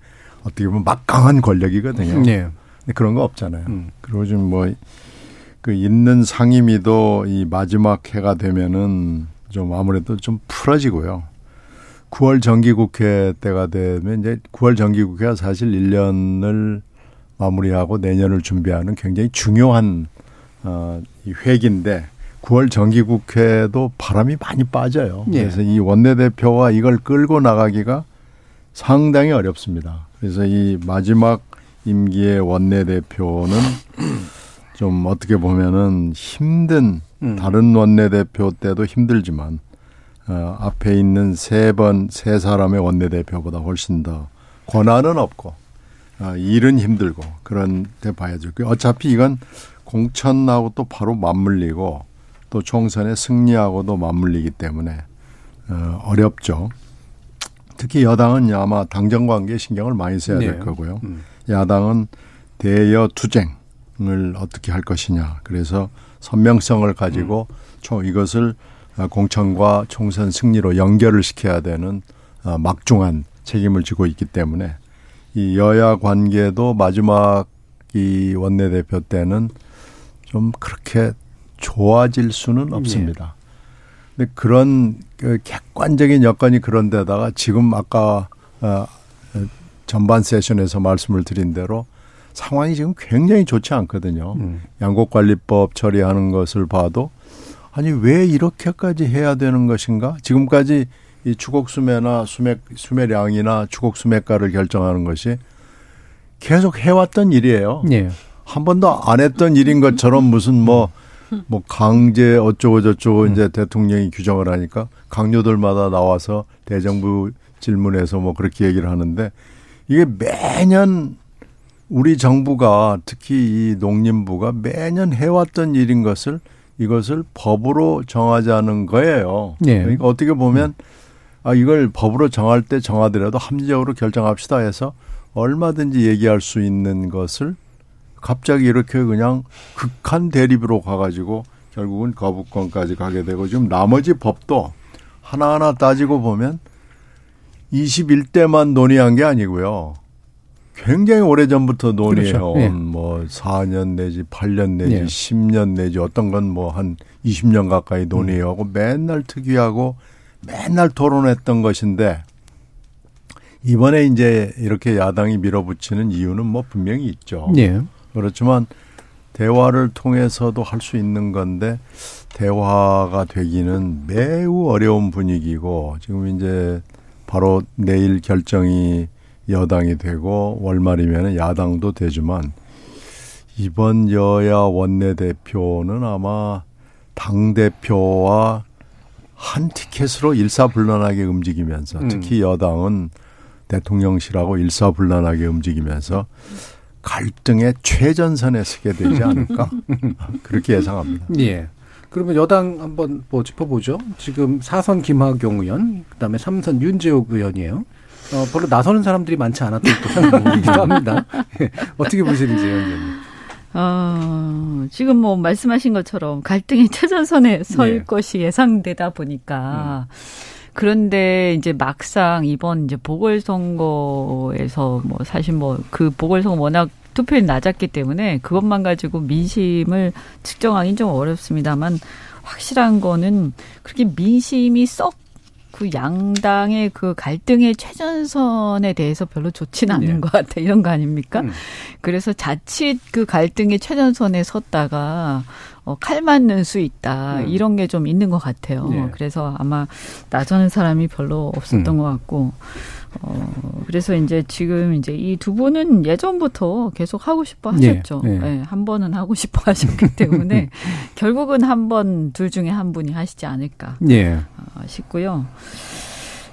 어떻게 보면 막강한 권력이거든요. 네. 근데 그런 거 없잖아요. 음. 그리고 좀뭐그 있는 상임위도 이 마지막 해가 되면은 좀 아무래도 좀 풀어지고요. 9월 정기국회 때가 되면 이제 9월 정기국회가 사실 1년을 마무리하고 내년을 준비하는 굉장히 중요한 어, 이 회기인데 9월 정기국회도 바람이 많이 빠져요. 예. 그래서 이 원내대표와 이걸 끌고 나가기가 상당히 어렵습니다. 그래서 이 마지막 임기의 원내대표는 좀 어떻게 보면은 힘든 음. 다른 원내대표 때도 힘들지만 어, 앞에 있는 세 번 세 사람의 원내대표보다 훨씬 더 권한은 없고 어, 일은 힘들고 그런 데 봐야죠. 그 어차피 이건 공천하고 또 바로 맞물리고 또 총선에 승리하고도 맞물리기 때문에 어, 어렵죠. 특히 여당은 아마 당정 관계에 신경을 많이 써야 될 네. 거고요. 음. 야당은 대여 투쟁을 어떻게 할 것이냐. 그래서 선명성을 가지고 총 이것을 공천과 총선 승리로 연결을 시켜야 되는 어, 막중한 책임을 지고 있기 때문에 이 여야 관계도 마지막 이 원내대표 때는 좀 그렇게 좋아질 수는 없습니다. 근데 그런 그 객관적인 여건이 그런데다가 지금 아까 어, 전반 세션에서 말씀을 드린 대로 상황이 지금 굉장히 좋지 않거든요. 음. 양곡관리법 처리하는 것을 봐도 아니 왜 이렇게까지 해야 되는 것인가? 지금까지 이 추곡 수매나 수매 수매량이나 추곡 수매가를 결정하는 것이 계속 해왔던 일이에요. 예. 한 번도 안 했던 일인 것처럼 무슨 뭐, 뭐 강제 어쩌고 저쩌고 이제 대통령이 규정을 하니까 강요들마다 나와서 대정부 질문에서 뭐 그렇게 얘기를 하는데 이게 매년 우리 정부가 특히 이 농림부가 매년 해왔던 일인 것을 이것을 법으로 정하자는 거예요. 예. 그러니까 어떻게 보면 아 이걸 법으로 정할 때 정하더라도 합리적으로 결정합시다 해서 얼마든지 얘기할 수 있는 것을 갑자기 이렇게 그냥 극한 대립으로 가가지고 결국은 거부권까지 가게 되고 지금 나머지 법도 하나하나 따지고 보면 21대만 논의한 게 아니고요. 굉장히 오래 전부터 논의해온 그렇죠. 예. 뭐 4년 내지 8년 내지 예. 10년 내지 어떤 건 뭐 한 20년 가까이 논의하고 맨날 특위하고 맨날 토론했던 것인데 이번에 이제 이렇게 야당이 밀어붙이는 이유는 뭐 분명히 있죠. 예. 그렇지만 대화를 통해서도 할 수 있는 건데 대화가 되기는 매우 어려운 분위기고 지금 이제 바로 내일 결정이 여당이 되고 월말이면 야당도 되지만 이번 여야 원내대표는 아마 당 대표와 한 티켓으로 일사불란하게 움직이면서 음. 특히 여당은 대통령실하고 일사불란하게 움직이면서 갈등의 최전선에 서게 되지 않을까 <laughs> 그렇게 예상합니다. 예. 그러면 여당 한번 뭐 짚어보죠. 지금 4선 김학용 의원, 그다음에 3선 윤재욱 의원이에요. 어, 별로 나서는 사람들이 많지 않았던 또 상황이기도 합니다. 예. 어떻게 보시는지 의원님. 어, 지금 뭐 말씀하신 것처럼 갈등의 최전선에 설 예. 것이 예상되다 보니까 그런데 이제 막상 이번 이제 보궐선거에서 뭐 사실 뭐 그 보궐선거 워낙 투표율이 낮았기 때문에 그것만 가지고 민심을 측정하기는 좀 어렵습니다만 확실한 거는 그렇게 민심이 썩 그 양당의 그 갈등의 최전선에 대해서 별로 좋지는 않은 예. 것 같아 이런 거 아닙니까? 음. 그래서 자칫 그 갈등의 최전선에 섰다가 어, 칼 맞는 수 있다 음. 이런 게 좀 있는 것 같아요. 예. 그래서 아마 나서는 사람이 별로 없었던 음. 것 같고 어, 그래서 이제 지금 이제 이 두 분은 예전부터 계속 하고 싶어 예, 하셨죠. 예. 예, 한 번은 하고 <laughs> 싶어 하셨기 때문에 <laughs> 결국은 한 번 둘 중에 한 분이 하시지 않을까 예. 어, 싶고요.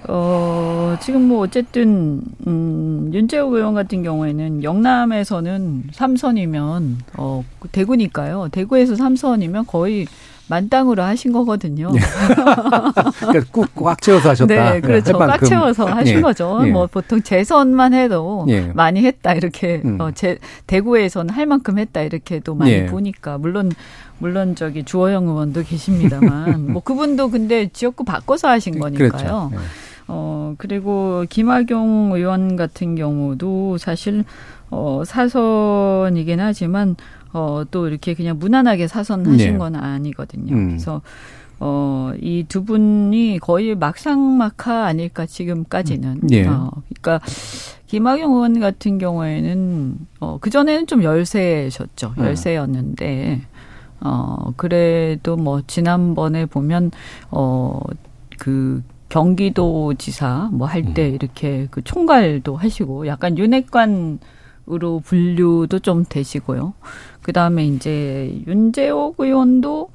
어, 지금 뭐 어쨌든, 음, 윤재욱 의원 같은 경우에는 영남에서는 삼선이면 어, 대구니까요. 대구에서 삼선이면 거의 만땅으로 하신 거거든요. <laughs> 그러니까 꾹꽉 채워서 하셨다. 네, 그렇죠. 할 꽉. 채워서 하신 예, 거죠. 예. 뭐 보통 재선만 해도 예. 많이 했다 이렇게 음. 어, 제, 대구에서는 할 만큼 했다 이렇게도 많이 예. 보니까 물론 물론 저기 주호영 의원도 계십니다만 <laughs> 뭐 그분도 근데 지역구 바꿔서 하신 거니까요. 그렇죠. 예. 어, 그리고 김학용 의원 같은 경우도 사실, 어, 사선이긴 하지만, 어, 또 이렇게 그냥 무난하게 사선하신 네. 건 아니거든요. 음. 그래서, 어, 이 두 분이 거의 막상막하 아닐까, 지금까지는. 예. 어, 그러니까, 김학용 의원 같은 경우에는, 어, 그 전에는 좀 열세셨죠. 음. 열세였는데, 어, 그래도 뭐, 지난번에 보면, 어, 그, 경기도지사 뭐 할 때 이렇게 그 총괄도 하시고 약간 윤핵관으로 분류도 좀 되시고요. 그 다음에 이제 윤재옥 의원도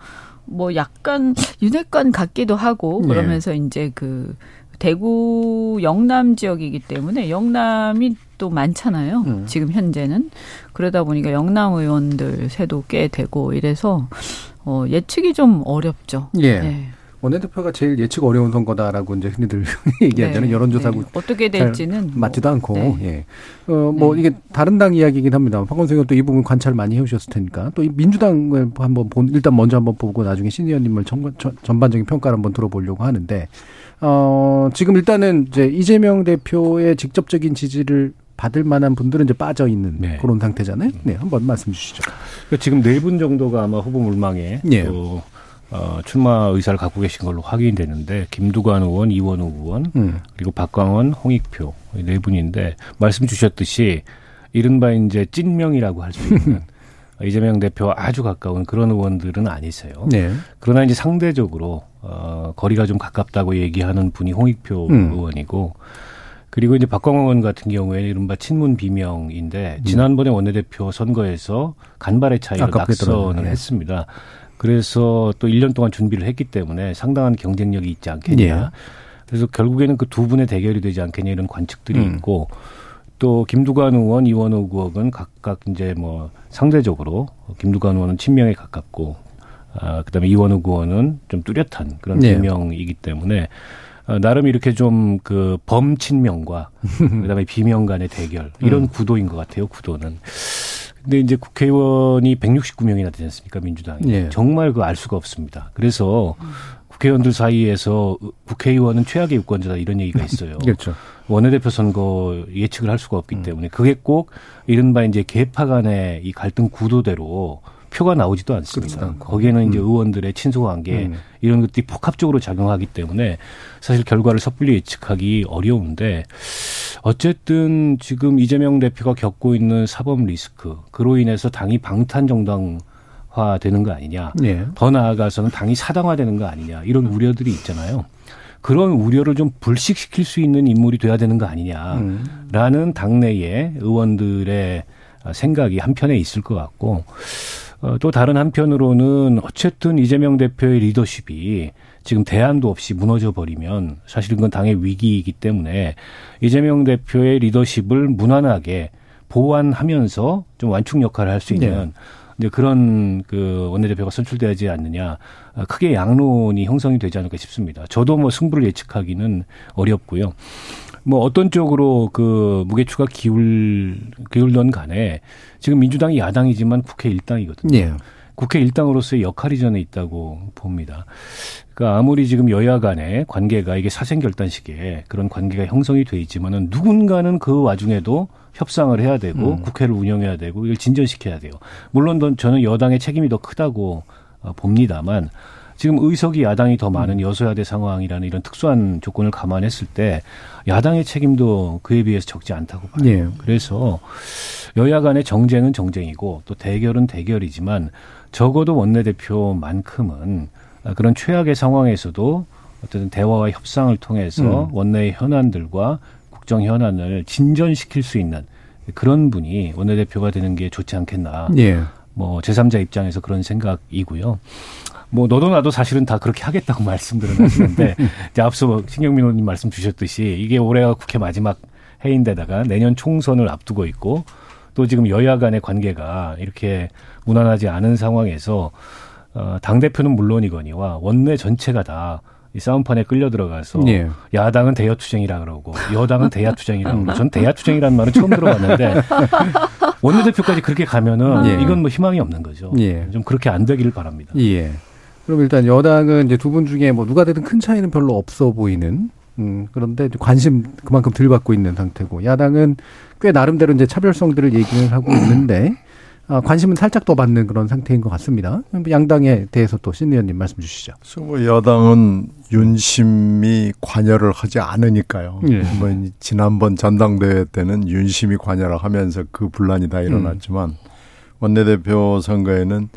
뭐 약간 윤핵관 같기도 하고 네. 그러면서 이제 그 대구 영남 지역이기 때문에 영남이 또 많잖아요. 음. 지금 현재는 그러다 보니까 영남 의원들 세도 꽤 되고 이래서 어 예측이 좀 어렵죠. 예. 네. 원내대표가 제일 예측 어려운 선거다라고 이제 흔히들 <laughs> 얘기하잖아요. 네. 여론조사하고 네. 어떻게 될지는 맞지도 뭐, 않고, 네. 예. 어, 뭐, 네. 이게 다른 당 이야기이긴 합니다. 박원석 의원 또이 부분 관찰 많이 해오셨을 테니까. 또 이 민주당을 한번 본, 일단 먼저 한번 보고 나중에 신 의원님을 전, 전, 전반적인 평가를 한번 들어보려고 하는데, 어, 지금 일단은 이제 이재명 대표의 직접적인 지지를 받을 만한 분들은 이제 빠져 있는 네. 그런 상태잖아요. 네, 한번 말씀 주시죠. 그러니까 지금 네 분 정도가 아마 후보 물망에 예. 또 어, 출마 의사를 갖고 계신 걸로 확인되는데 김두관 의원, 이원우 의원 음. 그리고 박광원, 홍익표 이네 분인데 말씀 주셨듯이 이른바 이제 찐명이라고 할 수 <laughs> 있는 이재명 대표와 아주 가까운 그런 의원들은 아니세요. 네. 그러나 이제 상대적으로 어, 거리가 좀 가깝다고 얘기하는 분이 홍익표 음. 의원이고 그리고 이제 박광원 의원 같은 경우에는 이른바 친문 비명인데 지난번에 원내대표 선거에서 간발의 차이로 낙선을. 했습니다. 그래서 또 1년 동안 준비를 했기 때문에 상당한 경쟁력이 있지 않겠냐. 예. 그래서 결국에는 그 두 분의 대결이 되지 않겠냐 이런 관측들이 음. 있고 또 김두관 의원, 이원호 의원은 각각 이제 뭐 상대적으로 김두관 의원은 친명에 가깝고 아, 그다음에 이원호 의원은 좀 뚜렷한 그런 네. 비명이기 때문에 어, 나름 이렇게 좀 그 범친명과 <laughs> 그다음에 비명 간의 대결 이런 음. 구도인 것 같아요. 구도는. 근데 이제 국회의원이 169명이나 되지 않습니까 민주당이 예. 정말 그 알 수가 없습니다. 그래서 국회의원들 사이에서 국회의원은 최악의 유권자다 이런 얘기가 <laughs> 있어요. 그렇죠. 원내대표 선거 예측을 할 수가 음. 없기 때문에 그게 꼭 이른바 이제 개파 간의 이 갈등 구도대로 표가 나오지도 않습니다. 않고. 거기에는 이제 음. 의원들의 친소 관계 음. 이런 것들이 복합적으로 작용하기 때문에 사실 결과를 섣불리 예측하기 어려운데 어쨌든 지금 이재명 대표가 겪고 있는 사법 리스크 그로 인해서 당이 방탄 정당 화 되는 거 아니냐. 예. 더 나아가서는 당이 사당화 되는 거 아니냐 이런 우려들이 있잖아요. 그런 우려를 좀 불식시킬 수 있는 인물이 돼야 되는 거 아니냐라는 음. 당내의 의원들의 생각이 한편에 있을 것 같고 어, 또 다른 한편으로는 어쨌든 이재명 대표의 리더십이 지금 대안도 없이 무너져 버리면 사실은 그건 당의 위기이기 때문에 이재명 대표의 리더십을 무난하게 보완하면서 좀 완충 역할을 할 수 있는 네. 이제 그런 그 원내대표가 선출되지 않느냐 아, 크게 양론이 형성이 되지 않을까 싶습니다. 저도 뭐 승부를 예측하기는 어렵고요. 뭐 어떤 쪽으로 그 무게추가 기울 기울던 간에 지금 민주당이 야당이지만 국회 일당이거든요. 예. 국회 일당으로서의 역할이 저는 있다고 봅니다. 그러니까 아무리 지금 여야 간의 관계가 이게 사생결단식의 그런 관계가 형성이 돼 있지만은 누군가는 그 와중에도 협상을 해야 되고 음. 국회를 운영해야 되고 이걸 진전시켜야 돼요. 물론 더- 저는 여당의 책임이 더 크다고 어, 봅니다만 지금 의석이 야당이 더 음. 많은 여소야대 상황이라는 이런 특수한 조건을 감안했을 때 야당의 책임도 그에 비해서 적지 않다고 봐요. 예. 그래서 여야 간의 정쟁은 정쟁이고 또 대결은 대결이지만 적어도 원내대표만큼은 그런 최악의 상황에서도 어쨌든 대화와 협상을 통해서 음. 원내의 현안들과 국정 현안을 진전시킬 수 있는 그런 분이 원내대표가 되는 게 좋지 않겠나. 예. 뭐 제3자 입장에서 그런 생각이고요. 뭐 너도 나도 사실은 다 그렇게 하겠다고 <laughs> 말씀들은 하시는데 이제 앞서 신경민 의원님 말씀 주셨듯이 이게 올해가 국회 마지막 해인데다가 내년 총선을 앞두고 있고 또 지금 여야 간의 관계가 이렇게 무난하지 않은 상황에서 어, 당 대표는 물론이거니와 원내 전체가 다 이 싸움판에 끌려 들어가서 예. 야당은 대여투쟁이라 그러고 여당은 대야투쟁이라 그러고 전 대야투쟁이라는 말은 처음 들어봤는데 원내 대표까지 그렇게 가면은 예. 이건 뭐 희망이 없는 거죠. 예. 좀 그렇게 안 되기를 바랍니다. 예. 그럼 일단 여당은 이제 두 분 중에 뭐 누가 되든 큰 차이는 별로 없어 보이는 음, 그런데 관심 그만큼 덜 받고 있는 상태고 야당은 꽤 나름대로 이제 차별성들을 얘기를 하고 있는데 아, 관심은 살짝 더 받는 그런 상태인 것 같습니다. 양당에 대해서 또 신 의원님 말씀 주시죠. 뭐 여당은 윤심이 관여를 하지 않으니까요. 예. 뭐 지난번 전당대회 때는 윤심이 관여를 하면서 그 분란이 다 일어났지만 원내대표 선거에는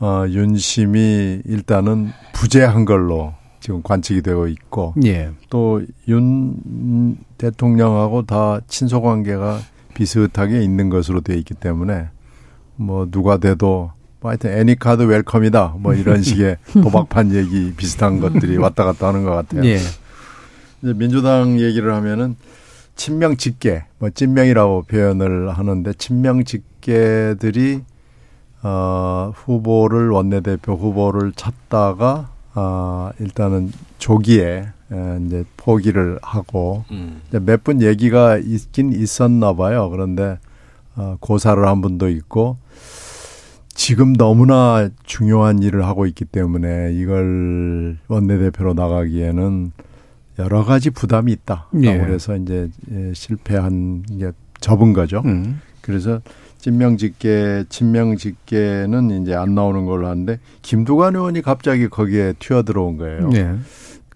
어, 윤심이 일단은 부재한 걸로 지금 관측이 되고 있고 예. 또윤 대통령하고 다 친소 관계가 비슷하게 있는 것으로 되어 있기 때문에 뭐 누가 돼도 뭐 하여튼 애니카드 웰컴이다. 뭐 이런 <laughs> 식의 도박판 얘기 비슷한 것들이 <laughs> 왔다 갔다 하는 것 같아요. 예. 이제 민주당 얘기를 하면은 친명 직계, 뭐 찐명이라고 표현을 하는데 친명 직계들이 어 후보를 원내대표 후보를 찾다가 아 일단은 조기에 에, 이제 포기를 하고 음. 몇 분 얘기가 있긴 있었나 봐요. 그런데 어, 고사를 한 분도 있고 지금 너무나 중요한 일을 하고 있기 때문에 이걸 원내대표로 나가기에는 여러 가지 부담이 있다. 예. 그래서 이제 예, 실패한 게 접은 거죠. 음. 그래서 친명직계, 친명직계는 이제 안 나오는 걸로 하는데 김두관 의원이 갑자기 거기에 튀어들어온 거예요. 예.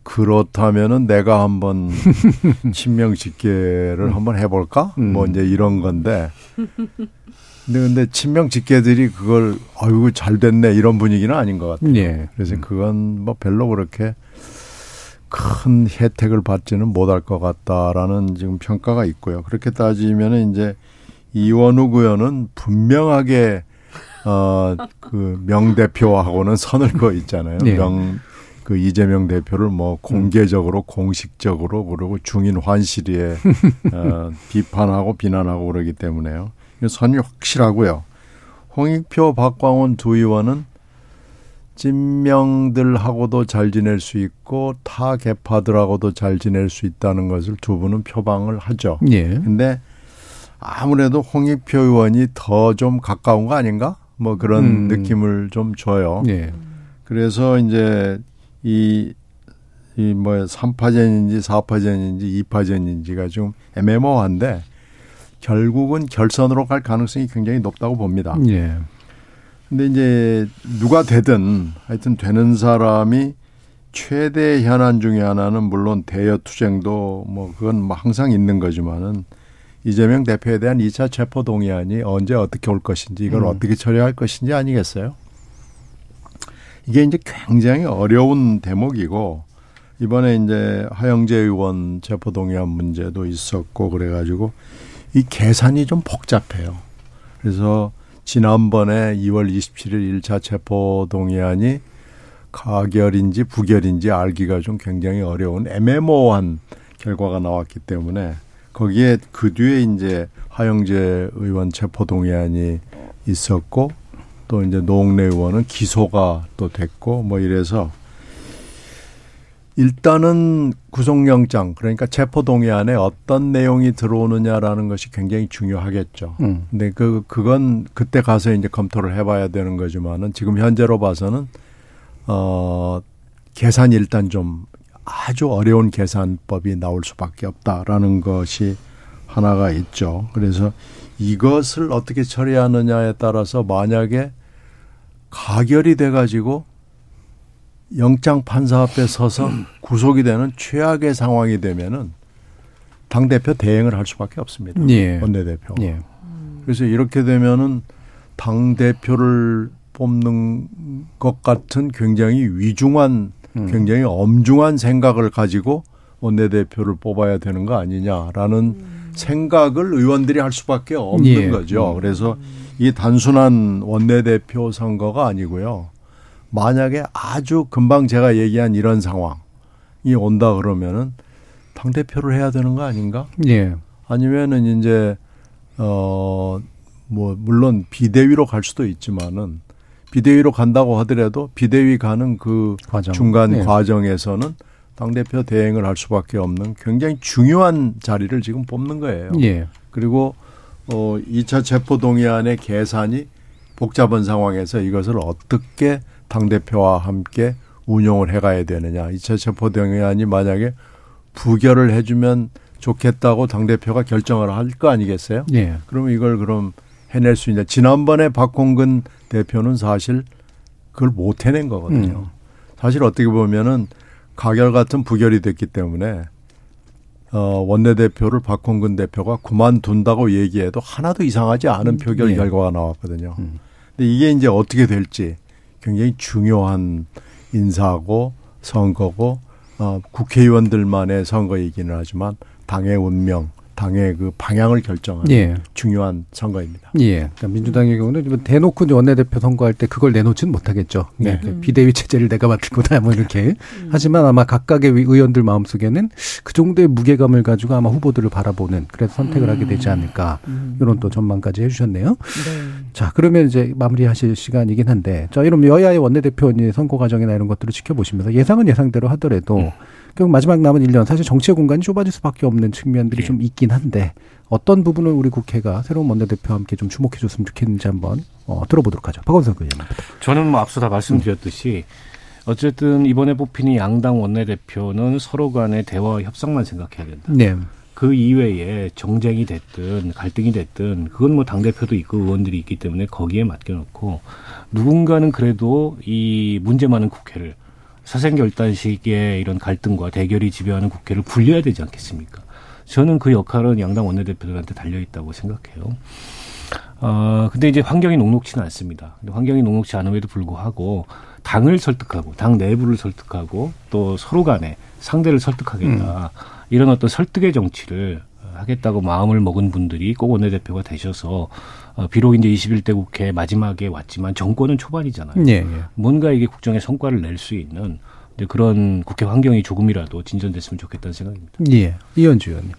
그렇다면은 내가 한번 <laughs> 친명직계를 한번 해볼까? 음. 뭐 이제 이런 건데. 근데 근데 친명직계들이 그걸 아이고 잘 됐네 이런 분위기는 아닌 것 같아요. 예. 그래서 그건 뭐 별로 그렇게 큰 혜택을 받지는 못할 것 같다라는 지금 평가가 있고요. 그렇게 따지면은 이제 이원욱 의원은 분명하게 어그 명대표하고는 선을 그어 있잖아요. 네. 명그 이재명 대표를 뭐 공개적으로 공식적으로 그러고 중인 환시리에 어, <laughs> 비판하고 비난하고 그러기 때문에요. 이 선이 확실하고요. 홍익표, 박광원 두 의원은 찐명들하고도 잘 지낼 수 있고 타 개파들하고도 잘 지낼 수 있다는 것을 두 분은 표방을 하죠. 예. 근데 아무래도 홍익표 의원이 더 좀 가까운 거 아닌가? 뭐 그런 음. 느낌을 좀 줘요. 예. 그래서 이제 이, 이뭐 3파전인지 4파전인지 2파전인지가 좀 애매모호한데 결국은 결선으로 갈 가능성이 굉장히 높다고 봅니다. 예. 근데 이제 누가 되든 하여튼 되는 사람이 최대 현안 중에 하나는 물론 대여 투쟁도 뭐 그건 뭐 항상 있는 거지만은 이재명 대표에 대한 2차 체포 동의안이 언제 어떻게 올 것인지 이걸 음. 어떻게 처리할 것인지 아니겠어요? 이게 이제 굉장히 어려운 대목이고 이번에 이제 하영재 의원 체포 동의안 문제도 있었고 그래 가지고 이 계산이 좀 복잡해요. 그래서 지난번에 2월 27일 1차 체포 동의안이 가결인지 부결인지 알기가 좀 굉장히 어려운 애매모호한 결과가 나왔기 때문에 거기에 그 뒤에 이제 하영재 의원 체포 동의안이 있었고 또 이제 노웅래 의원은 기소가 또 됐고 뭐 이래서 일단은 구속영장 그러니까 체포 동의안에 어떤 내용이 들어오느냐라는 것이 굉장히 중요하겠죠. 음. 근데 그 그건 그때 가서 이제 검토를 해봐야 되는 거지만은 지금 현재로 봐서는 어 계산이 일단 좀 아주 어려운 계산법이 나올 수밖에 없다라는 것이 하나가 있죠. 그래서 이것을 어떻게 처리하느냐에 따라서 만약에 가결이 돼 가지고 영장 판사 앞에 서서 <clears throat> 구속이 되는 최악의 상황이 되면은 당 대표 대행을 할 수밖에 없습니다. 예. 원내 대표. 예. 그래서 이렇게 되면은 당 대표를 뽑는 것 같은 굉장히 위중한, 음. 굉장히 엄중한 생각을 가지고 원내대표를 뽑아야 되는 거 아니냐라는 생각을 의원들이 할 수밖에 없는 예. 거죠. 그래서 이 단순한 원내대표 선거가 아니고요. 만약에 아주 금방 제가 얘기한 이런 상황이 온다 그러면은 당 대표를 해야 되는 거 아닌가? 예. 아니면은 이제 어 뭐 물론 비대위로 갈 수도 있지만은 비대위로 간다고 하더라도 비대위 가는 그 과정. 중간 예. 과정에서는 당 대표 대행을 할 수밖에 없는 굉장히 중요한 자리를 지금 뽑는 거예요. 예. 그리고 어 2차 체포 동의안의 계산이 복잡한 상황에서 이것을 어떻게 당 대표와 함께 운용을 해가야 되느냐. 2차 체포 동의안이 만약에 부결을 해주면 좋겠다고 당 대표가 결정을 할 거 아니겠어요? 예. 그러면 이걸 그럼 해낼 수 있냐. 지난번에 박홍근 대표는 사실 그걸 못 해낸 거거든요. 사실 어떻게 보면은 가결 같은 부결이 됐기 때문에 어, 원내대표를 박홍근 대표가 그만둔다고 얘기해도 하나도 이상하지 않은 표결 예. 결과가 나왔거든요. 음. 근데 이게 이제 어떻게 될지 굉장히 중요한 인사고 선거고 어, 국회의원들만의 선거이기는 하지만 당의 운명 당의 그 방향을 결정하는 예. 중요한 선거입니다. 예. 그러니까 민주당의 경우는 뭐 대놓고 원내대표 선거할 때 그걸 내놓지는 못하겠죠. 네. 네. 비대위 체제를 내가 맡을 거다 뭐 이렇게. 하지만 아마 각각의 의원들 마음속에는 그 정도의 무게감을 가지고 아마 후보들을 바라보는 그래서 선택을 하게 되지 않을까. 이런 또 전망까지 해주셨네요. 네. 자, 그러면 이제 마무리하실 시간이긴 한데, 자, 이런 여야의 원내대표니 선거 과정이나 이런 것들을 지켜보시면서 예상은 예상대로 하더라도 결국 마지막 남은 1년 사실 정치의 공간이 좁아질 수밖에 없는 측면들이 예. 좀 있긴 한데 어떤 부분을 우리 국회가 새로운 원내대표와 함께 좀 주목해 줬으면 좋겠는지 한번 어, 들어보도록 하죠. 박원석 의원님. 저는 뭐 앞서 다 말씀드렸듯이 어쨌든 이번에 이 양당 원내대표는 서로 간의 대화 협상만 생각해야 된다. 네. 그 이외에 정쟁이 됐든 갈등이 됐든 그건 뭐 당대표도 있고 의원들이 있기 때문에 거기에 맡겨놓고 누군가는 그래도 이 문제 많은 국회를 사생결단식의 이런 갈등과 대결이 지배하는 국회를 굴려야 되지 않겠습니까? 저는 그 역할은 양당 원내대표들한테 달려 있다고 생각해요. 어, 근데 이제 환경이 녹록치는 않습니다. 환경이 녹록치 않음에도 불구하고 당을 설득하고 당 내부를 설득하고 또 서로 간에 상대를 설득하겠다. 이런 어떤 설득의 정치를 하겠다고 마음을 먹은 분들이 꼭 원내대표가 되셔서 어, 비록 이제 21대 국회 마지막에 왔지만 정권은 초반이잖아요. 예, 예. 뭔가 이게 국정에 성과를 낼 수 있는 이제 그런 국회 환경이 조금이라도 진전됐으면 좋겠다는 생각입니다. 예. 이현주 의원님.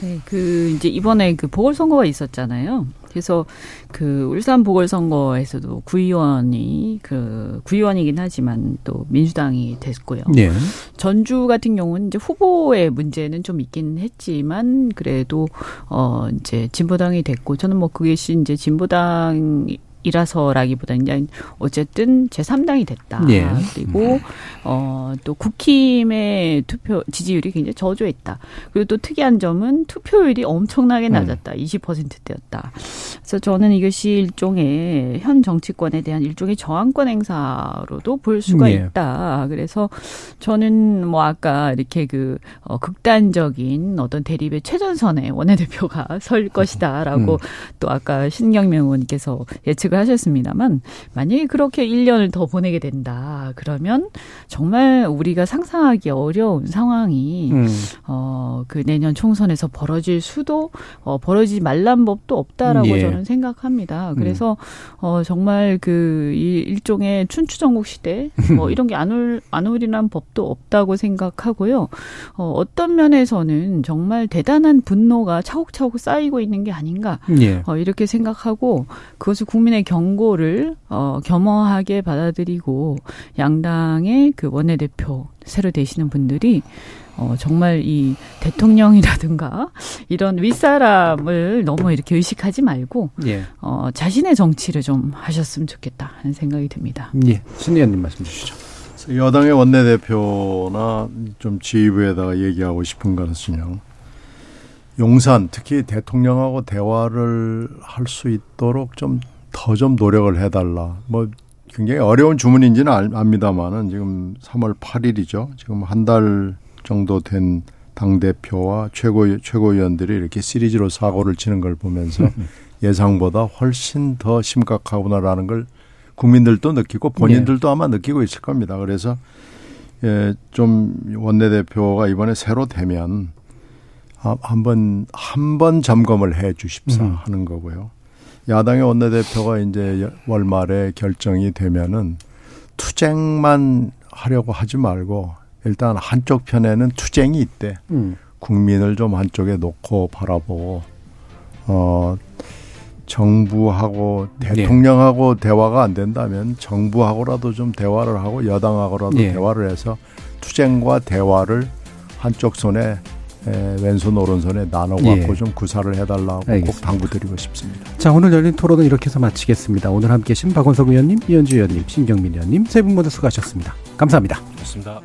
네, 그 이제 이번에 그 보궐선거가 있었잖아요. 그래서 그 울산 보궐선거에서도 구의원이 그 구의원이긴 하지만 또 민주당이 됐고요. 예. 전주 같은 경우는 이제 후보의 문제는 좀 있긴 했지만 그래도 어 이제 진보당이 됐고 저는 뭐 그것이 이제 진보당 이라서라기보다는 그냥 어쨌든 제 3당이 됐다. 예. 그리고 어또 국힘의 투표 지지율이 굉장히 저조했다. 그리고 또 특이한 점은 투표율이 엄청나게 낮았다. 20%대였다. 그래서 저는 이것이 일종의 현 정치권에 대한 일종의 저항권 행사로도 볼 수가 예. 있다. 그래서 저는 뭐 아까 이렇게 그 어, 극단적인 어떤 대립의 최전선에 원내대표가 <laughs> 설 것이다라고 음. 또 아까 신경명 의원님께서 예측 을 하셨습니다만 만약에 그렇게 1년을 더 보내게 된다. 그러면 정말 우리가 상상하기 어려운 상황이 음. 어, 그 내년 총선에서 벌어질 수도, 어, 벌어지지 말란 법도 없다라고 예. 저는 생각합니다. 그래서, 어, 정말 그, 이 일종의 춘추전국 시대, 뭐 이런 게안 올, 안 오리란 법도 없다고 생각하고요. 어, 어떤 면에서는 정말 대단한 분노가 차곡차곡 쌓이고 있는 게 아닌가. 예. 어, 이렇게 생각하고 그것을 국민의 경고를 어, 겸허하게 받아들이고 양당의 그 원내대표 새로 되시는 분들이 어, 정말 이 대통령이라든가 <laughs> 이런 윗사람을 너무 이렇게 의식하지 말고 예. 어, 자신의 정치를 좀 하셨으면 좋겠다 하는 생각이 듭니다. 예. 신 의원님 말씀 주시죠. 여당의 원내대표나 좀 지휘부에다가 얘기하고 싶은 것은요. 용산 특히 대통령하고 대화를 할 수 있도록 좀 더 좀 노력을 해달라. 뭐 굉장히 어려운 주문인지는 알- 압니다만은 지금 3월 8일이죠. 지금 한 달 정도 된 당 대표와 최고 최고위원들이 이렇게 시리즈로 사고를 치는 걸 보면서 <laughs> 예상보다 훨씬 더 심각하구나라는 걸 국민들도 느끼고 본인들도 아마 느끼고 있을 겁니다. 그래서 예, 좀 원내대표가 이번에 새로 되면 아, 한번 한 번 점검을 해 주십사 음. 하는 거고요. 야당의 원내대표가 이제 여- 월말에 결정이 되면은 투쟁만 하려고 하지 말고 일단 한쪽 편에는 투쟁이 있대. 음. 국민을 좀 한쪽에 놓고 바라보고 어 정부하고 네. 대통령하고 대화가 안 된다면 정부하고라도 좀 대화를 하고 여당하고라도 네. 대화를 해서 투쟁과 대화를 한쪽 손에 에, 왼손 오른손에 나눠 갖고 예. 좀 구사를 해달라고 꼭 알겠습니다. 당부드리고 싶습니다. 자, 오늘 열린 토론은 이렇게 해서 마치겠습니다. 오늘 함께 계신 박원석 의원님, 이현주 의원님, 신경민 의원님 세 분 모두 수고하셨습니다. 감사합니다. 좋습니다.